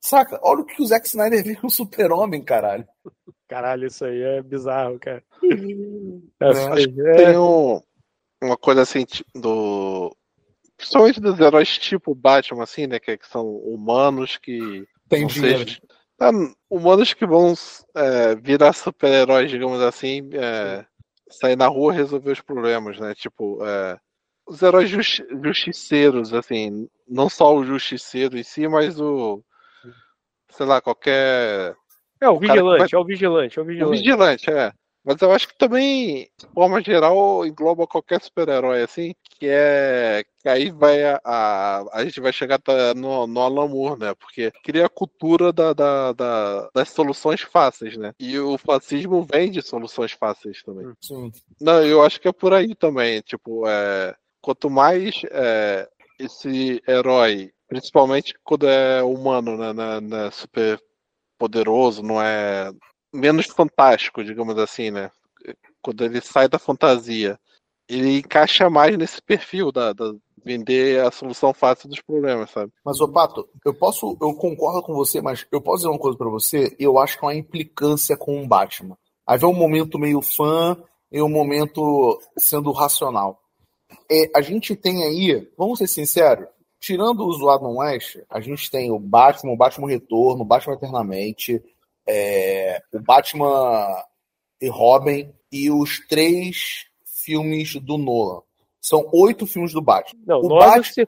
Saca? Olha o que o Zack Snyder viu com o Super-Homem, caralho. Caralho, isso aí é bizarro, cara. É, Acho que É, tem um- uma coisa assim do. Principalmente dos heróis tipo Batman, assim, né? Que, que são humanos que. Tem dinheiro. sei, ah, humanos que vão é, virar super-heróis, digamos assim, é, sair na rua e resolver os problemas, né? Tipo, é, os heróis justi- justiceiros, assim, não só o justiceiro em si, mas o. Sei lá, qualquer. é o que vigilante, vai- é o vigilante, é o O vigilante. vigilante, é. Mas eu acho que também, de forma geral, engloba qualquer super-herói, assim, que é. Que aí vai a, a, a gente vai chegar tá no, no Alan Moore, né? Porque cria a cultura da, da, da- das soluções fáceis, né? E o fascismo vem de soluções fáceis também. Sim. Não, eu acho que é por aí também. Tipo, é, quanto mais é, esse herói, principalmente quando é humano, né, né, né, super poderoso, não é menos fantástico, digamos assim, né? Quando ele sai da fantasia, ele encaixa mais nesse perfil da, da vender a solução fácil dos problemas, sabe? Mas, ô Pato, eu posso, eu concordo com você, mas eu posso dizer uma coisa pra você? Eu acho que é uma implicância com o Batman. Aí vem um momento meio fã e um momento sendo racional. É, a gente tem aí, vamos ser sinceros, tirando os do Adam West, a gente tem o Batman, o Batman Retorno, o Batman Eternamente, é, o Batman e Robin e os três filmes do Nolan. São oito filmes do Batman. Não, o Batman- se-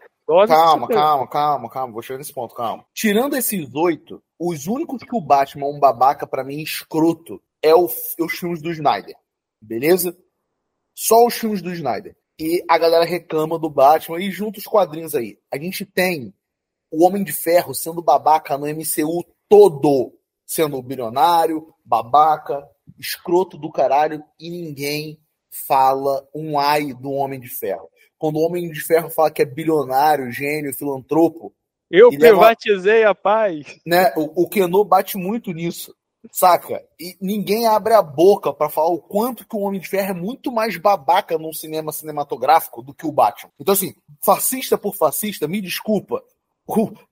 Calma, se- calma, calma, calma. Vou chegar nesse ponto, calma. Tirando esses oito, os únicos que o Batman é um babaca, pra mim, escroto, é o- os filmes do Snyder. Beleza? Só os filmes do Snyder. E a galera reclama do Batman e junta os quadrinhos aí. A gente tem o Homem de Ferro sendo babaca no MCU todo, sendo bilionário, babaca, escroto do caralho, e ninguém fala um ai do Homem de Ferro. Quando o Homem de Ferro fala que é bilionário, gênio, filantropo. Eu privatizei leva, a paz. Né, o, o Keno bate muito nisso. Saca? E ninguém abre a boca para falar o quanto que o Homem de Ferro é muito mais babaca num cinema cinematográfico do que o Batman. Então, assim, fascista por fascista, me desculpa.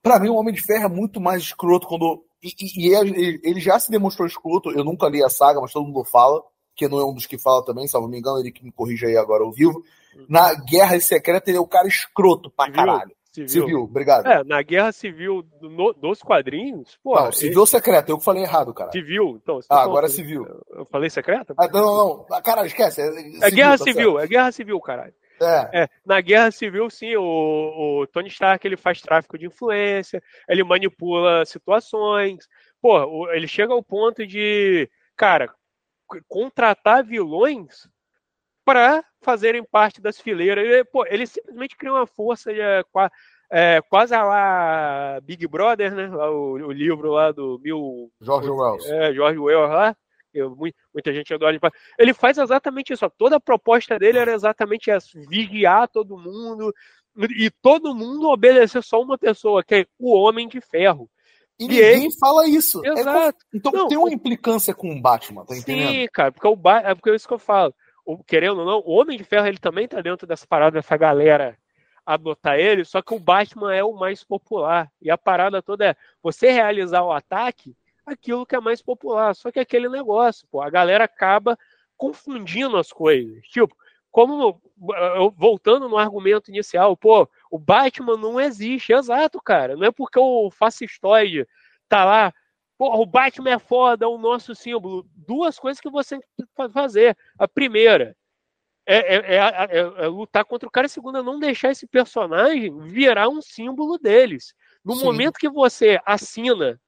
Para mim, o Homem de Ferro é muito mais escroto quando. E, e, e ele, ele, já se demonstrou escroto. Eu nunca li a saga, mas todo mundo fala. Que não é um dos que fala também, salvo me engano, ele que me corrige aí agora ao vivo. Na Guerra Secreta, ele é o cara escroto pra caralho. Civil. Civil, obrigado. É, na Guerra Civil no, dos quadrinhos, pô. Não, civil ou secreto, eu que falei errado, cara. Civil, então. Ah, agora é civil. Eu falei secreto? Ah, não, não, não. Caralho, esquece. É, civil, é Guerra tá Civil, certo. é Guerra Civil, caralho. É. é. na Guerra Civil, sim, o, o, Tony Stark ele faz tráfico de influência, ele manipula situações. Pô, ele chega ao ponto de, cara, contratar vilões para fazerem parte das fileiras. Ele, pô, ele simplesmente cria uma força de, é, quase a lá Big Brother, né? O, o, livro lá do Mil. George Wells. É, George Wells lá. Eu, muita gente adora. Ele faz exatamente isso. Ó. Toda a proposta dele era exatamente essa: vigiar todo mundo e todo mundo obedecer só uma pessoa, que é o Homem de Ferro. E, e ninguém ele... fala isso. É Exato. É, então Não, tem uma implicância com o Batman, tá entendendo? Sim, cara, porque, o ba... é porque é isso que eu falo querendo ou não, o Homem de Ferro ele também tá dentro dessa parada dessa galera adotar ele, só que o Batman é o mais popular. E a parada toda é você realizar o ataque, aquilo que é mais popular. Só que aquele negócio, pô, a galera acaba confundindo as coisas. Tipo, como voltando no argumento inicial, pô, o Batman não existe, exato, cara. Não é porque o fascistoide tá lá Porra, o Batman é foda, é o nosso símbolo. Duas coisas que você tem que fazer. A primeira é, é, é, é, lutar contra o cara. A segunda, não deixar esse personagem virar um símbolo deles. No Sim. momento que você assina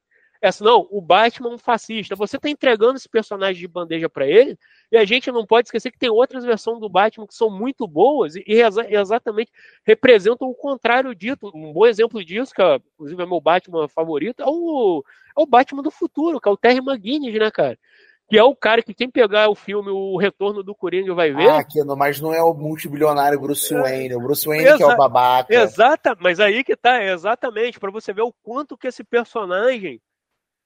essa, não, o Batman é um fascista. Você está entregando esse personagem de bandeja para ele, e a gente não pode esquecer que tem outras versões do Batman que são muito boas e, e exa exatamente representam o contrário dito. Um bom exemplo disso, que é, inclusive é meu Batman favorito, é o, é o Batman do futuro, que é o Terry McGuinness, né, cara? que é o cara que quem pegar o filme O Retorno do Coringa vai ver. Ah, que, mas não é o multibilionário Bruce é. Wayne, o Bruce Wayne Exa que é o babaca. Exata, mas aí que tá, exatamente, para você ver o quanto que esse personagem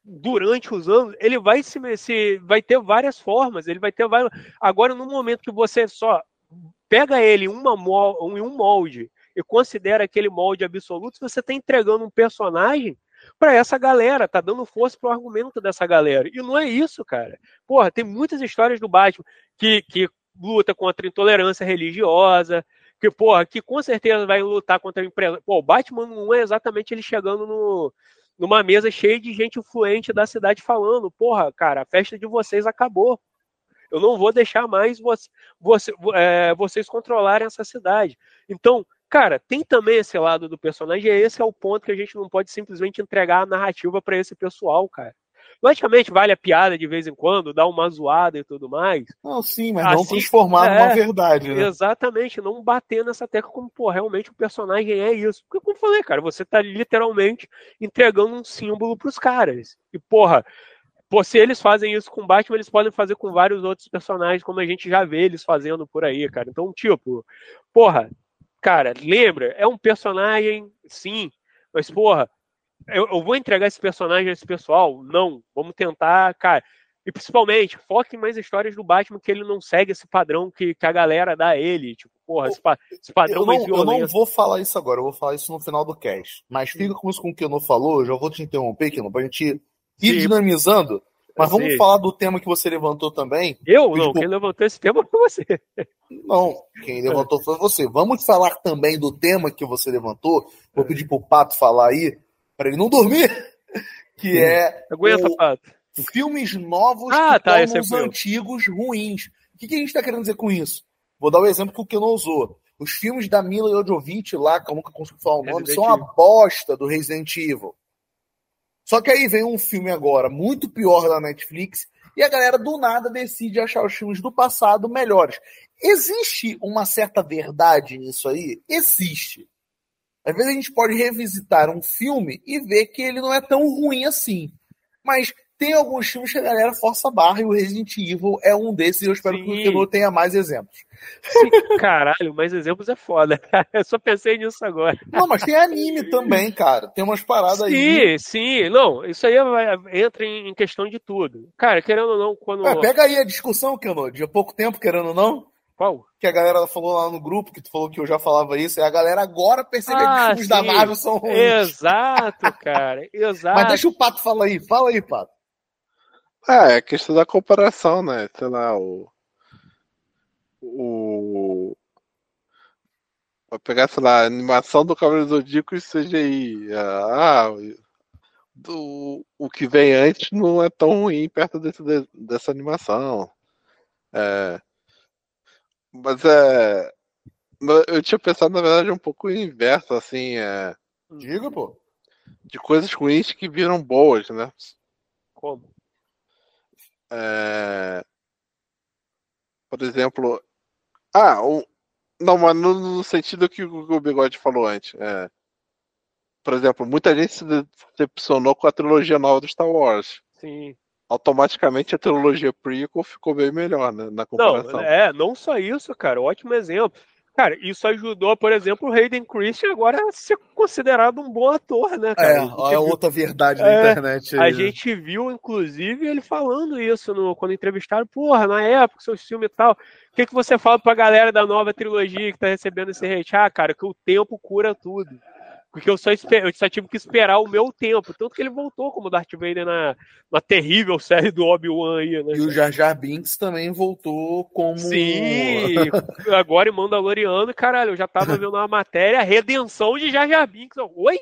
durante os anos, ele vai se, se vai ter várias formas, ele vai ter várias... Agora, no momento que você só pega ele em, uma, em um molde e considera aquele molde absoluto, você está entregando um personagem para essa galera, tá dando força pro argumento dessa galera. E não é isso, cara. Porra, tem muitas histórias do Batman que, que luta contra a intolerância religiosa, que, porra, que com certeza vai lutar contra a empresa. Pô, o Batman não é exatamente ele chegando no, numa mesa cheia de gente influente da cidade falando: porra, cara, a festa de vocês acabou. Eu não vou deixar mais você, você, é, vocês controlarem essa cidade. Então, cara, tem também esse lado do personagem, e esse é o ponto que a gente não pode simplesmente entregar a narrativa para esse pessoal, cara. Logicamente, vale a piada de vez em quando, dar uma zoada e tudo mais. Não, sim, mas assim, não transformar é, numa verdade, né? Exatamente, não bater nessa tecla como, pô, realmente o personagem é isso. Porque, como eu falei, cara, você tá literalmente entregando um símbolo pros caras. E, porra, pô, se eles fazem isso com o Batman, eles podem fazer com vários outros personagens, como a gente já vê eles fazendo por aí, cara. Então, tipo, porra, cara, lembra, é um personagem, sim, mas, porra, eu, eu, vou entregar esse personagem a esse pessoal? Não. Vamos tentar, cara. E principalmente, foque em mais histórias do Batman que ele não segue esse padrão que, que a galera dá a ele. Tipo, porra, esse, pa, esse padrão eu não, Eu não vou falar isso agora, eu vou falar isso no final do cast. Mas fica com isso com o que o Keno falou, eu já vou te interromper, Keno, pra gente ir Sim. dinamizando. Mas vamos Sim. falar do tema que você levantou também. Eu? Não, tipo... quem levantou esse tema foi você. Não, quem levantou foi você. Vamos falar também do tema que você levantou. Vou pedir pro Pato falar aí para ele não dormir, <laughs> que é Aguenta, o, filmes novos ah, que tá, tornam os antigos ruins. O que, que a gente está querendo dizer com isso? Vou dar o um exemplo que o Keno usou. Os filmes da Mila Jovovich lá, que eu nunca consigo falar o nome, Resident são a bosta do Resident Evil. Só que aí vem um filme agora muito pior da Netflix e a galera do nada decide achar os filmes do passado melhores. Existe uma certa verdade nisso aí? Existe. Às vezes a gente pode revisitar um filme e ver que ele não é tão ruim assim. Mas tem alguns filmes que a galera força a barra e o Resident Evil é um desses e eu espero Sim. que o Tenor tenha mais exemplos. Sim, caralho, mais exemplos é foda. Eu só pensei nisso agora. Não, mas tem anime também, cara. Tem umas paradas aí. Sim, sim. Não, isso aí vai- entra em questão de tudo. Cara, querendo ou não, quando. Ué, pega aí a discussão, Kenô, de há pouco tempo, querendo ou não, Qual? que a galera falou lá no grupo, que tu falou que eu já falava isso, e a galera agora percebe que os Ah, filmes da. Marvel são ruins. Exato, <laughs> cara. Exato. Mas deixa o Pato falar aí. Fala aí, Pato. É, é questão da comparação, né? Sei lá, o. O. Vai pegar, sei lá, a animação do Cavaleiro do Zodíaco e CGI. Ah, do, o que vem antes não é tão ruim perto desse, de- dessa animação. É, mas é. Eu tinha pensado, na verdade, um pouco o inverso, assim, é, Diga, pô. de coisas ruins que viram boas, né? Como? É, Por exemplo. Ah, um- não, mas no, no sentido que o, que o Bigode falou antes. é, Por exemplo, muita gente se decepcionou com a trilogia nova do Star Wars. Sim. Automaticamente a trilogia prequel ficou bem melhor, né? Na comparação. Não, é, não só isso, cara. Ótimo exemplo. Cara, isso ajudou, por exemplo, o Hayden Christian agora a ser considerado um bom ator, né, cara? É, A viu- outra verdade na É, internet. A gente viu, inclusive, ele falando isso no, quando entrevistaram. Porra, na época, seus filmes e tal. O que, que você fala pra galera da nova trilogia que tá recebendo esse hate? Ah, cara, que o tempo cura tudo. Porque eu só, eu só tive que esperar o meu tempo. Tanto que ele voltou como Darth Vader na, na terrível série do Obi-Wan aí, né? E o Jar Jar Binks também voltou como. Sim, agora em Mandaloriano, caralho, eu já tava <laughs> vendo uma matéria, redenção de Jar Jar Binks. Eu, Oi?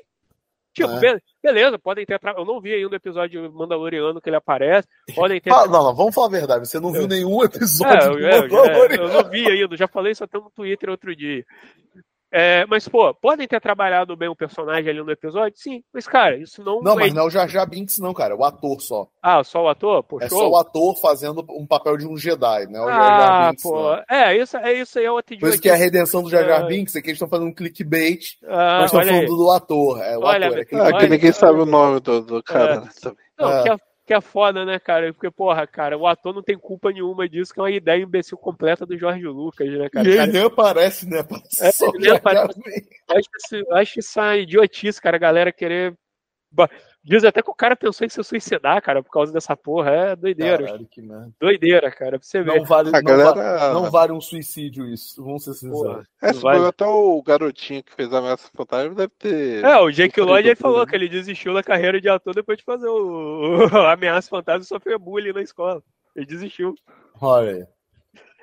Tipo, É. be- beleza, podem ter. Eu não vi ainda o episódio Mandaloriano que ele aparece. Podem ter. Não, não, vamos falar a verdade. Você não viu nenhum É, episódio eu, é, eu Mandaloriano. eu não vi ainda, já falei isso até no Twitter outro dia. É, mas, pô, podem ter trabalhado bem o personagem ali no episódio? Sim, mas, cara, isso não. Não, é- mas não é o Jar Jar Binks, não, cara. É o ator só. Ah, só o ator? Pô, É show. só o ator fazendo um papel de um Jedi, né? O Jar Jar Ah, Binks. pô. não. É, isso, é isso aí é outra Por isso que a redenção do Jar Jar Ah. Binks é que eles estão fazendo um clickbait. Ah, mas estão olha aí. falando do ator. É, o Olha, ator. É quem Ah, que olha, ninguém olha. sabe o nome do, do cara. É. né, também. Não, É. que, é, que é foda, né, cara? Porque, porra, cara, o ator não tem culpa nenhuma disso, que é uma ideia imbecil completa do Jorge Lucas, né, cara? E ele Cara, nem aparece, né? É, ele nem aparece. Acho, acho isso uma idiotice, cara, a galera querer. Diz até que o cara pensou em se suicidar, cara, por causa dessa porra. É doideira. Caralho, que merda. Doideira, cara, pra você ver. Não vale, A não, galera- va- não vale um suicídio isso, vamos ser sinceros. É, se vale. até o garotinho que fez a ameaça fantasma deve ter. É, o Jake Lloyd ele falou bullying. que ele desistiu da carreira de ator depois de fazer o, o <laughs> Ameaça Fantasma e sofrer bullying na escola. Ele desistiu. Olha aí.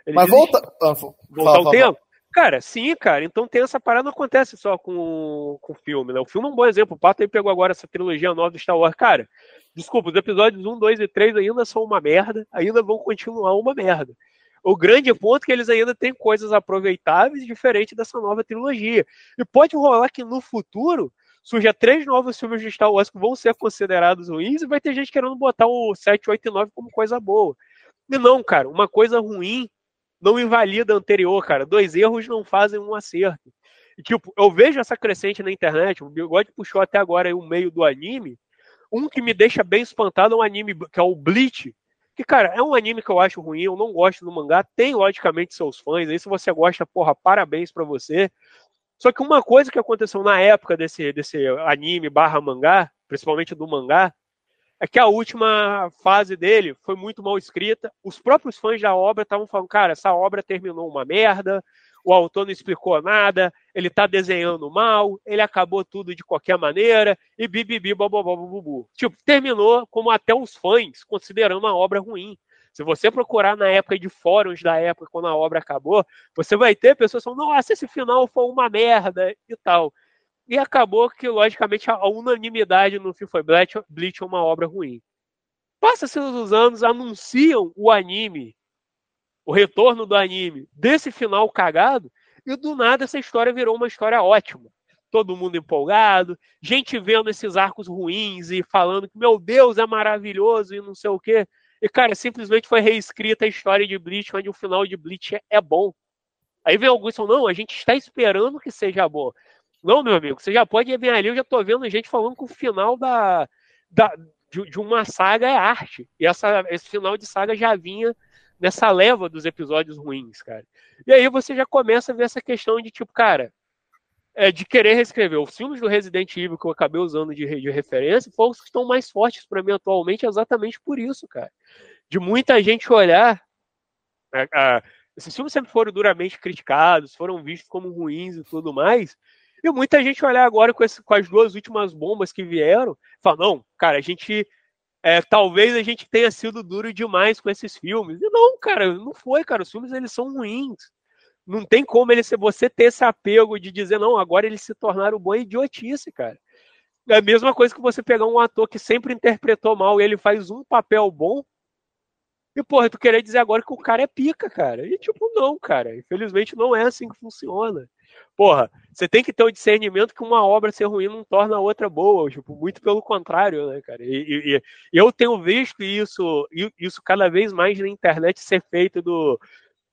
Ele Mas desistiu. volta. ah, Voltar fala, o tempo? Cara, sim, cara. Então tem essa parada, não acontece só com, com o filme, né? O filme é um bom exemplo. O Pato aí pegou agora essa trilogia nova do Star Wars. Cara, desculpa, os episódios 1, 2 e 3 ainda são uma merda, ainda vão continuar uma merda. O grande ponto é que eles ainda têm coisas aproveitáveis diferente dessa nova trilogia. E pode rolar que no futuro surja três novos filmes de Star Wars que vão ser considerados ruins e vai ter gente querendo botar o 7, 8 e 9 como coisa boa. E não, cara, uma coisa ruim não invalida anterior, cara. Dois erros não fazem um acerto. E, tipo, eu vejo essa crescente na internet, o Bigode puxou até agora aí o meio do anime. Um que me deixa bem espantado é um anime que é o Bleach. Que, cara, é um anime que eu acho ruim, eu não gosto do mangá. Tem, logicamente, seus fãs. Aí, se você gosta, porra, parabéns pra você. Só que uma coisa que aconteceu na época desse, desse anime barra mangá, principalmente do mangá, é que a última fase dele foi muito mal escrita. Os próprios fãs da obra estavam falando, cara, essa obra terminou uma merda, o autor não explicou nada, ele tá desenhando mal, ele acabou tudo de qualquer maneira, e bibibi, bobobobobu. Tipo, terminou como até os fãs considerando a obra ruim. Se você procurar na época de fóruns da época, quando a obra acabou, você vai ter pessoas falando, nossa, esse final foi uma merda e tal. E acabou que, logicamente, a unanimidade no fim foi Bleach, Bleach é uma obra ruim. Passa-se os anos, anunciam o anime, o retorno do anime, desse final cagado, e do nada essa história virou uma história ótima. Todo mundo empolgado, gente vendo esses arcos ruins e falando que, meu Deus, é maravilhoso e não sei o quê. E, cara, simplesmente foi reescrita a história de Bleach, onde o final de Bleach é, bom. Aí vem alguns e não, a gente está esperando que seja bom. Não, meu amigo, você já pode vir ali, eu já tô vendo gente falando que o final da, da de, de, uma saga é arte. E essa, esse final de saga já vinha nessa leva dos episódios ruins, cara. E aí você já começa a ver essa questão de tipo, cara, é, de querer reescrever. Os filmes do Resident Evil que eu acabei usando de, de referência foram os que estão mais fortes para mim atualmente, exatamente por isso, cara. De muita gente olhar. A, a, esses filmes sempre foram duramente criticados, foram vistos como ruins e tudo mais. E muita gente olhar agora com, esse, com as duas últimas bombas que vieram, fala, não, cara, a gente. É, talvez a gente tenha sido duro demais com esses filmes. E não, cara, não foi, cara. Os filmes eles são ruins. Não tem como ele você ter esse apego de dizer, não, agora eles se tornaram bom é idiotice, cara. É a mesma coisa que você pegar um ator que sempre interpretou mal e ele faz um papel bom. E, porra, tu querer dizer agora que o cara é pica, cara. E, tipo, não, cara. Infelizmente não é assim que funciona porra, você tem que ter o discernimento que uma obra ser ruim não torna a outra boa, tipo, muito pelo contrário, né, cara? E, e, e eu tenho visto isso, isso cada vez mais na internet ser feito do,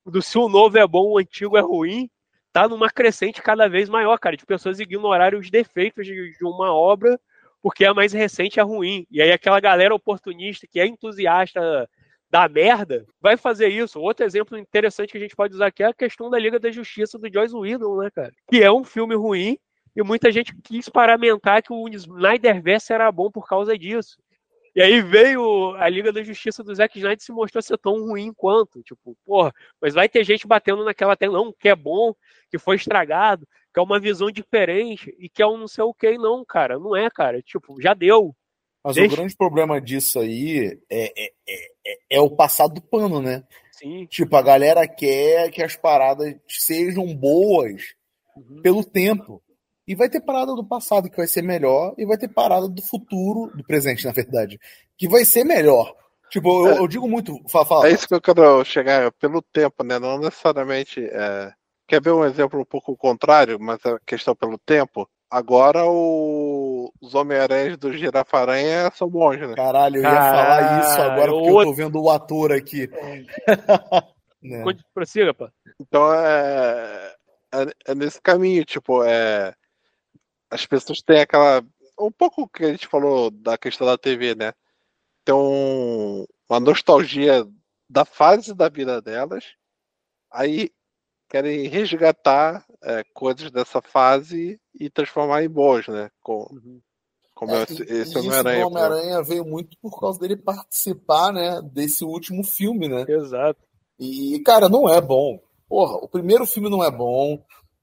do se o novo é bom, o antigo é ruim, tá numa crescente cada vez maior, cara, de pessoas ignorarem os defeitos de, de uma obra porque a mais recente é ruim. E aí aquela galera oportunista que é entusiasta da merda, vai fazer isso. Outro exemplo interessante que a gente pode usar aqui é a questão da Liga da Justiça do Joyce Whedon, né, cara? Que é um filme ruim e muita gente quis paramentar que o Snyderverse era bom por causa disso. E aí veio a Liga da Justiça do Zack Snyder e se mostrou ser tão ruim quanto. Tipo, porra, mas vai ter gente batendo naquela tela, não, que é bom, que foi estragado, que é uma visão diferente e que é um não sei o que, não, cara. Não é, cara. Tipo, já deu. Mas Deixa... o grande problema disso aí é, é, é, é, o passado do pano, né? Sim. Tipo, a galera quer que as paradas sejam boas uhum. pelo tempo. E vai ter parada do passado que vai ser melhor, e vai ter parada do futuro, do presente, na verdade, que vai ser melhor. Tipo, eu, é, eu digo muito. Fala, fala, é isso que eu quero chegar pelo tempo, né? Não necessariamente. É... Quer ver um exemplo um pouco contrário, mas a questão pelo tempo? Agora o... os Homem-Aranhas do Girafaranha são bons, né? Caralho, eu ia falar isso agora porque eu tô vendo o ator aqui. <laughs> né? Prossiga, pá. Então é... é... é, nesse caminho, tipo, é... as pessoas têm aquela. Um pouco que a gente falou da questão da TV, né? Tem um... uma nostalgia da fase da vida delas. Aí querem resgatar é, coisas dessa fase e transformar em boas, né? Com, uhum. Como é, esse, esse Homem-Aranha. O Homem-Aranha veio muito por causa dele participar, né? Desse último filme, né? Exato. E, cara, não é bom. Porra, o primeiro filme não é bom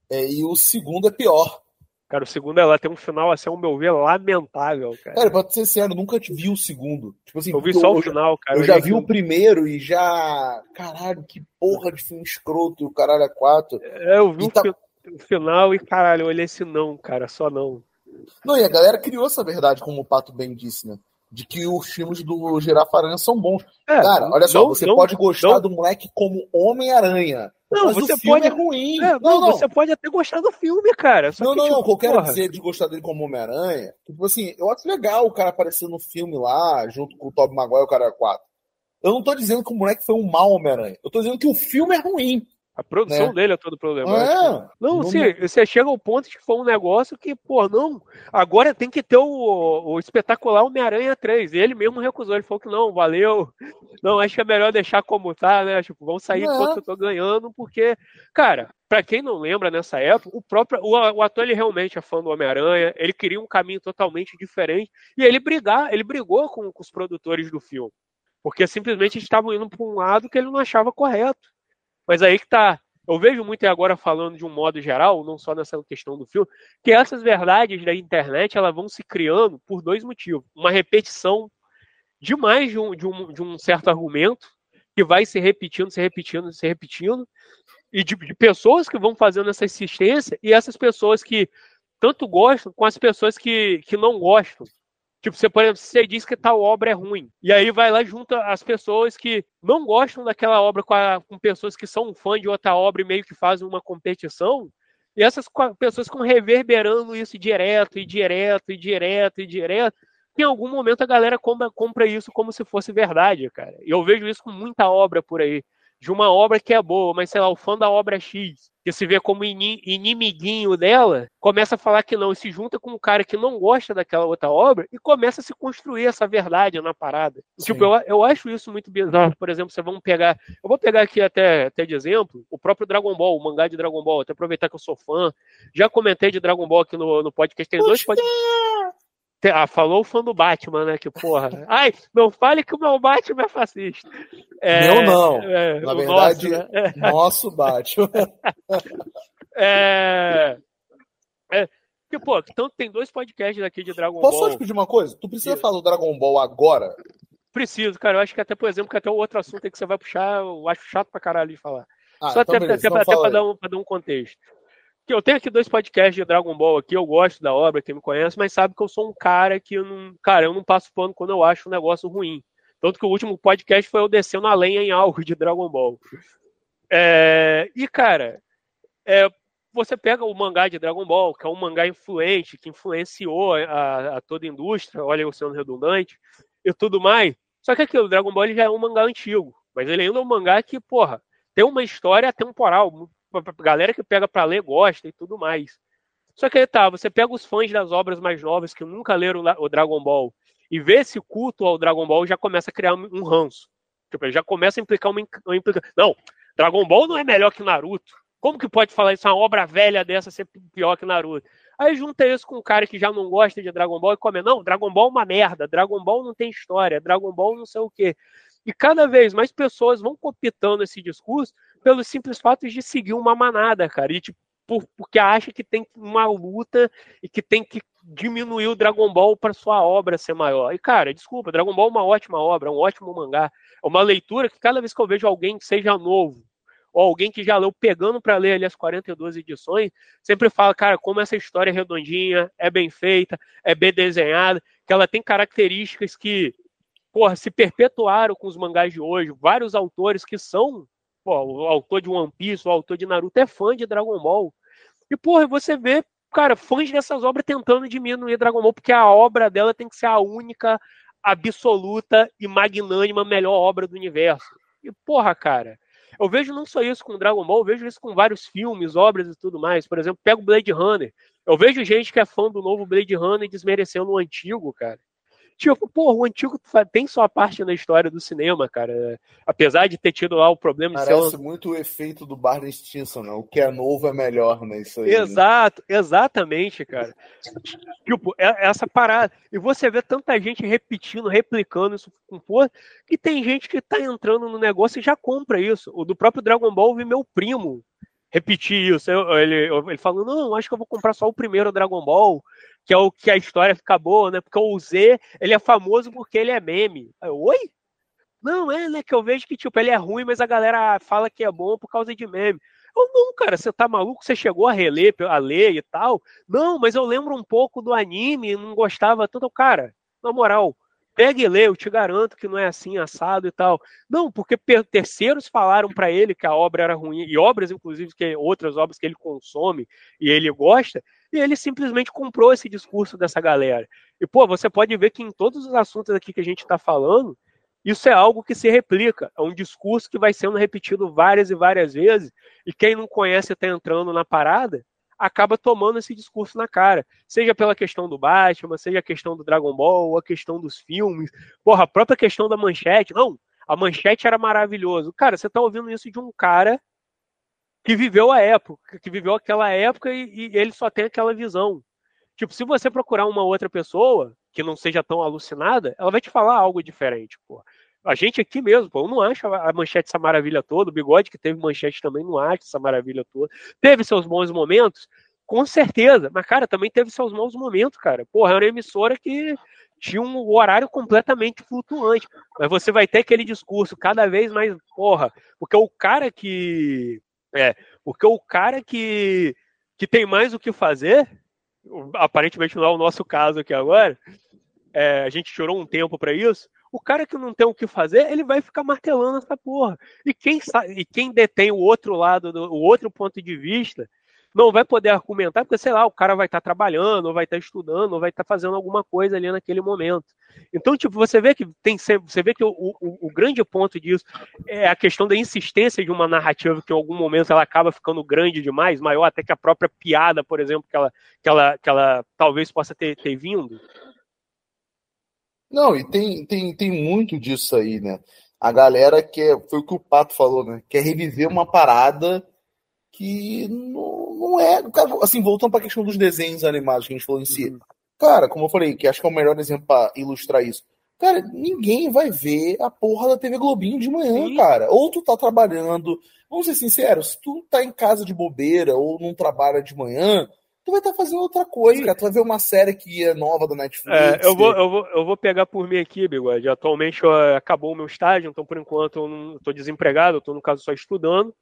é, e o segundo é pior. Cara, o segundo ela tem um final, assim, ao meu ver, lamentável, cara. Cara, pra ser sincero, eu nunca vi o segundo. Tipo assim, eu vi só eu, o final, cara. Eu, já vi o primeiro e já. Caralho, que porra de filme escroto e o caralho é quatro. É, eu vi o, tá... o, final e, caralho, eu olhei esse não, cara, só não. Não, e a galera criou essa verdade, como o Pato bem disse, né? de que os filmes do Girafaranha são bons. É, Cara, olha só, não, você não, pode gostar não, do moleque como Homem-Aranha. Não, mas você pode. é ruim. É, não, não, você pode até gostar do filme, cara. não, que, não, tipo, não. Eu quero dizer de gostar dele como Homem-Aranha. Tipo assim, eu acho legal o cara aparecer no filme lá, junto com o Tobey Maguire e o cara 4. Eu não tô dizendo que o moleque foi um mau Homem-Aranha. Eu tô dizendo que o filme é ruim. A produção né? dele é todo problema. É, não, sim, você chega ao ponto de que foi um negócio que, pô, não, agora tem que ter o, o espetacular Homem-Aranha 3. E ele mesmo recusou, ele falou que não, valeu. Não, acho que é melhor deixar como tá, né? Tipo, vamos sair é. enquanto eu tô ganhando, porque, cara, para quem não lembra nessa época, o próprio o, o ator ele realmente é fã do Homem-Aranha, ele queria um caminho totalmente diferente e ele brigar, ele brigou com, com os produtores do filme, porque simplesmente estavam indo para um lado que ele não achava correto. Mas aí que tá. Eu vejo muito agora falando de um modo geral, não só nessa questão do filme, que essas verdades da internet elas vão se criando por dois motivos. Uma repetição demais de um, de um, de um certo argumento, que vai se repetindo, se repetindo, se repetindo, e de, de, pessoas que vão fazendo essa insistência, e essas pessoas que tanto gostam com as pessoas que, que não gostam. Tipo, você, por exemplo, você diz que tal obra é ruim. E aí vai lá junta as pessoas que não gostam daquela obra com, a, com pessoas que são fã de outra obra e meio que fazem uma competição. E essas pessoas ficam reverberando isso direto, e direto, e direto, e direto. Em algum momento a galera compra, compra isso como se fosse verdade, cara. E eu vejo isso com muita obra por aí. De uma obra que é boa, mas sei lá, o fã da obra X, que se vê como inimiguinho dela, começa a falar que não, e se junta com um cara que não gosta daquela outra obra e começa a se construir essa verdade na parada. Sim. Tipo, eu, eu acho isso muito bizarro. Por exemplo, você vamos pegar. Eu vou pegar aqui até, até de exemplo o próprio Dragon Ball, o mangá de Dragon Ball, até aproveitar que eu sou fã. Já comentei de Dragon Ball aqui no, no podcast. Tem dois podcasts. Ah, falou o fã do Batman, né? Que porra. Ai, não fale que o meu Batman é fascista. É, meu não. É, Na verdade, nosso, né? nosso Batman. <laughs> é, é, que, pô, então tem dois podcasts aqui de Dragon Posso Ball. Posso te pedir uma coisa? Tu precisa falar do Dragon Ball agora? Preciso, cara. Eu acho que até, por exemplo, que até o outro assunto aí que você vai puxar, eu acho chato pra caralho de falar. Ah, Só então até, até, então até pra, dar um, pra dar um contexto que eu tenho aqui dois podcasts de Dragon Ball aqui, eu gosto da obra, quem me conhece, mas sabe que eu sou um cara que eu não, cara, eu não passo pano quando eu acho um negócio ruim. Tanto que o último podcast foi eu descendo a lenha em algo de Dragon Ball. É, e, cara, é, você pega o mangá de Dragon Ball, que é um mangá influente, que influenciou a, a toda a indústria, olha eu sendo redundante, e tudo mais. Só que aquilo, Dragon Ball já é um mangá antigo, mas ele ainda é um mangá que, porra, tem uma história temporal galera que pega para ler gosta e tudo mais. Só que aí tá, você pega os fãs das obras mais novas que nunca leram o Dragon Ball e vê esse culto ao Dragon Ball já começa a criar um ranço. Tipo, já começa a implicar uma, uma implica... Não, Dragon Ball não é melhor que Naruto. Como que pode falar isso? Uma obra velha dessa ser pior que Naruto? Aí junta isso com um cara que já não gosta de Dragon Ball e come, não, Dragon Ball é uma merda, Dragon Ball não tem história, Dragon Ball não sei o quê. E cada vez mais pessoas vão copitando esse discurso pelos simples fatos de seguir uma manada, cara. E tipo, por, porque acha que tem uma luta e que tem que diminuir o Dragon Ball para sua obra ser maior. E, cara, desculpa, Dragon Ball é uma ótima obra, é um ótimo mangá. É uma leitura que cada vez que eu vejo alguém que seja novo, ou alguém que já leu pegando para ler ali as 42 edições, sempre fala, cara, como essa história é redondinha, é bem feita, é bem desenhada, que ela tem características que porra, se perpetuaram com os mangás de hoje. Vários autores que são, pô, o autor de One Piece, o autor de Naruto é fã de Dragon Ball. E, porra, você vê, cara, fãs dessas obras tentando diminuir Dragon Ball, porque a obra dela tem que ser a única, absoluta e magnânima melhor obra do universo. E, porra, cara, eu vejo não só isso com Dragon Ball, eu vejo isso com vários filmes, obras e tudo mais. Por exemplo, pego Blade Runner. Eu vejo gente que é fã do novo Blade Runner desmerecendo o antigo, cara. Tipo, pô, o antigo tem sua parte na história do cinema, cara. Apesar de ter tido lá o problema Parece de ser. Parece muito o efeito do Barney Stinson, né? O que é novo é melhor, né? Isso aí. Né? Exato, né? exatamente, cara. tipo, é, essa parada. E você vê tanta gente repetindo, replicando isso com força, que tem gente que tá entrando no negócio e já compra isso. O do próprio Dragon Ball, vi meu primo repetir isso. ele, ele falou, não, acho que eu vou comprar só o primeiro Dragon Ball que é o que a história fica boa, né? Porque o Z, ele é famoso porque ele é meme. Eu, Oi? Não, é, né? Que eu vejo que, tipo, ele é ruim, mas a galera fala que é bom por causa de meme. Eu, não, cara, você tá maluco? Você chegou a reler, a ler e tal? Não, mas eu lembro um pouco do anime, não gostava tanto. Cara, na moral, pega e lê, eu te garanto que não é assim, assado e tal. Não, porque terceiros falaram para ele que a obra era ruim, e obras, inclusive, que outras obras que ele consome e ele gosta, e ele simplesmente comprou esse discurso dessa galera. E, pô, você pode ver que em todos os assuntos aqui que a gente está falando, isso é algo que se replica. É um discurso que vai sendo repetido várias e várias vezes, e quem não conhece está entrando na parada, acaba tomando esse discurso na cara. Seja pela questão do Batman, seja a questão do Dragon Ball, a questão dos filmes. Porra, a própria questão da manchete. Não, a manchete era maravilhoso. Cara, você tá ouvindo isso de um cara que viveu a época, que viveu aquela época e, e ele só tem aquela visão. Tipo, se você procurar uma outra pessoa que não seja tão alucinada, ela vai te falar algo diferente, pô. A gente aqui mesmo, pô, eu não acho a manchete essa maravilha toda, o bigode que teve manchete também não acha essa maravilha toda. Teve seus bons momentos, com certeza, mas, cara, também teve seus maus momentos, cara. Porra, era uma emissora que tinha um horário completamente flutuante. Mas você vai ter aquele discurso cada vez mais, porra, porque o cara que. É, porque o cara que, que tem mais o que fazer, aparentemente não é o nosso caso aqui agora, é, a gente chorou um tempo para isso, o cara que não tem o que fazer, ele vai ficar martelando essa porra. E quem sabe, e quem detém o outro lado, do, o outro ponto de vista, não vai poder argumentar, porque, sei lá, o cara vai estar trabalhando, ou vai estar estudando, ou vai estar fazendo alguma coisa ali naquele momento. Então, tipo, você vê que tem você vê que o, o, o, grande ponto disso é a questão da insistência de uma narrativa que em algum momento ela acaba ficando grande demais, maior até que a própria piada, por exemplo, que ela, que ela, que ela talvez possa ter, ter vindo. Não, e tem, tem, tem muito disso aí, né? A galera quer, foi o que o Pato falou, né? Quer reviver uma parada que não, não é. Assim, voltando para a questão dos desenhos animados que a gente falou em si. Uhum. Cara, como eu falei, que acho que é o melhor exemplo para ilustrar isso. Cara, ninguém vai ver a porra da TV Globinho de manhã, Sim. cara. Ou tu tá trabalhando. Vamos ser sinceros, se tu tá em casa de bobeira ou não trabalha de manhã, tu vai estar tá fazendo outra coisa, cara. Tu vai ver uma série que é nova da Netflix. É, eu, vou, eu, vou, eu vou pegar por mim aqui, Bigode. Atualmente acabou o meu estágio, então por enquanto eu não desempregado, eu tô no caso só estudando.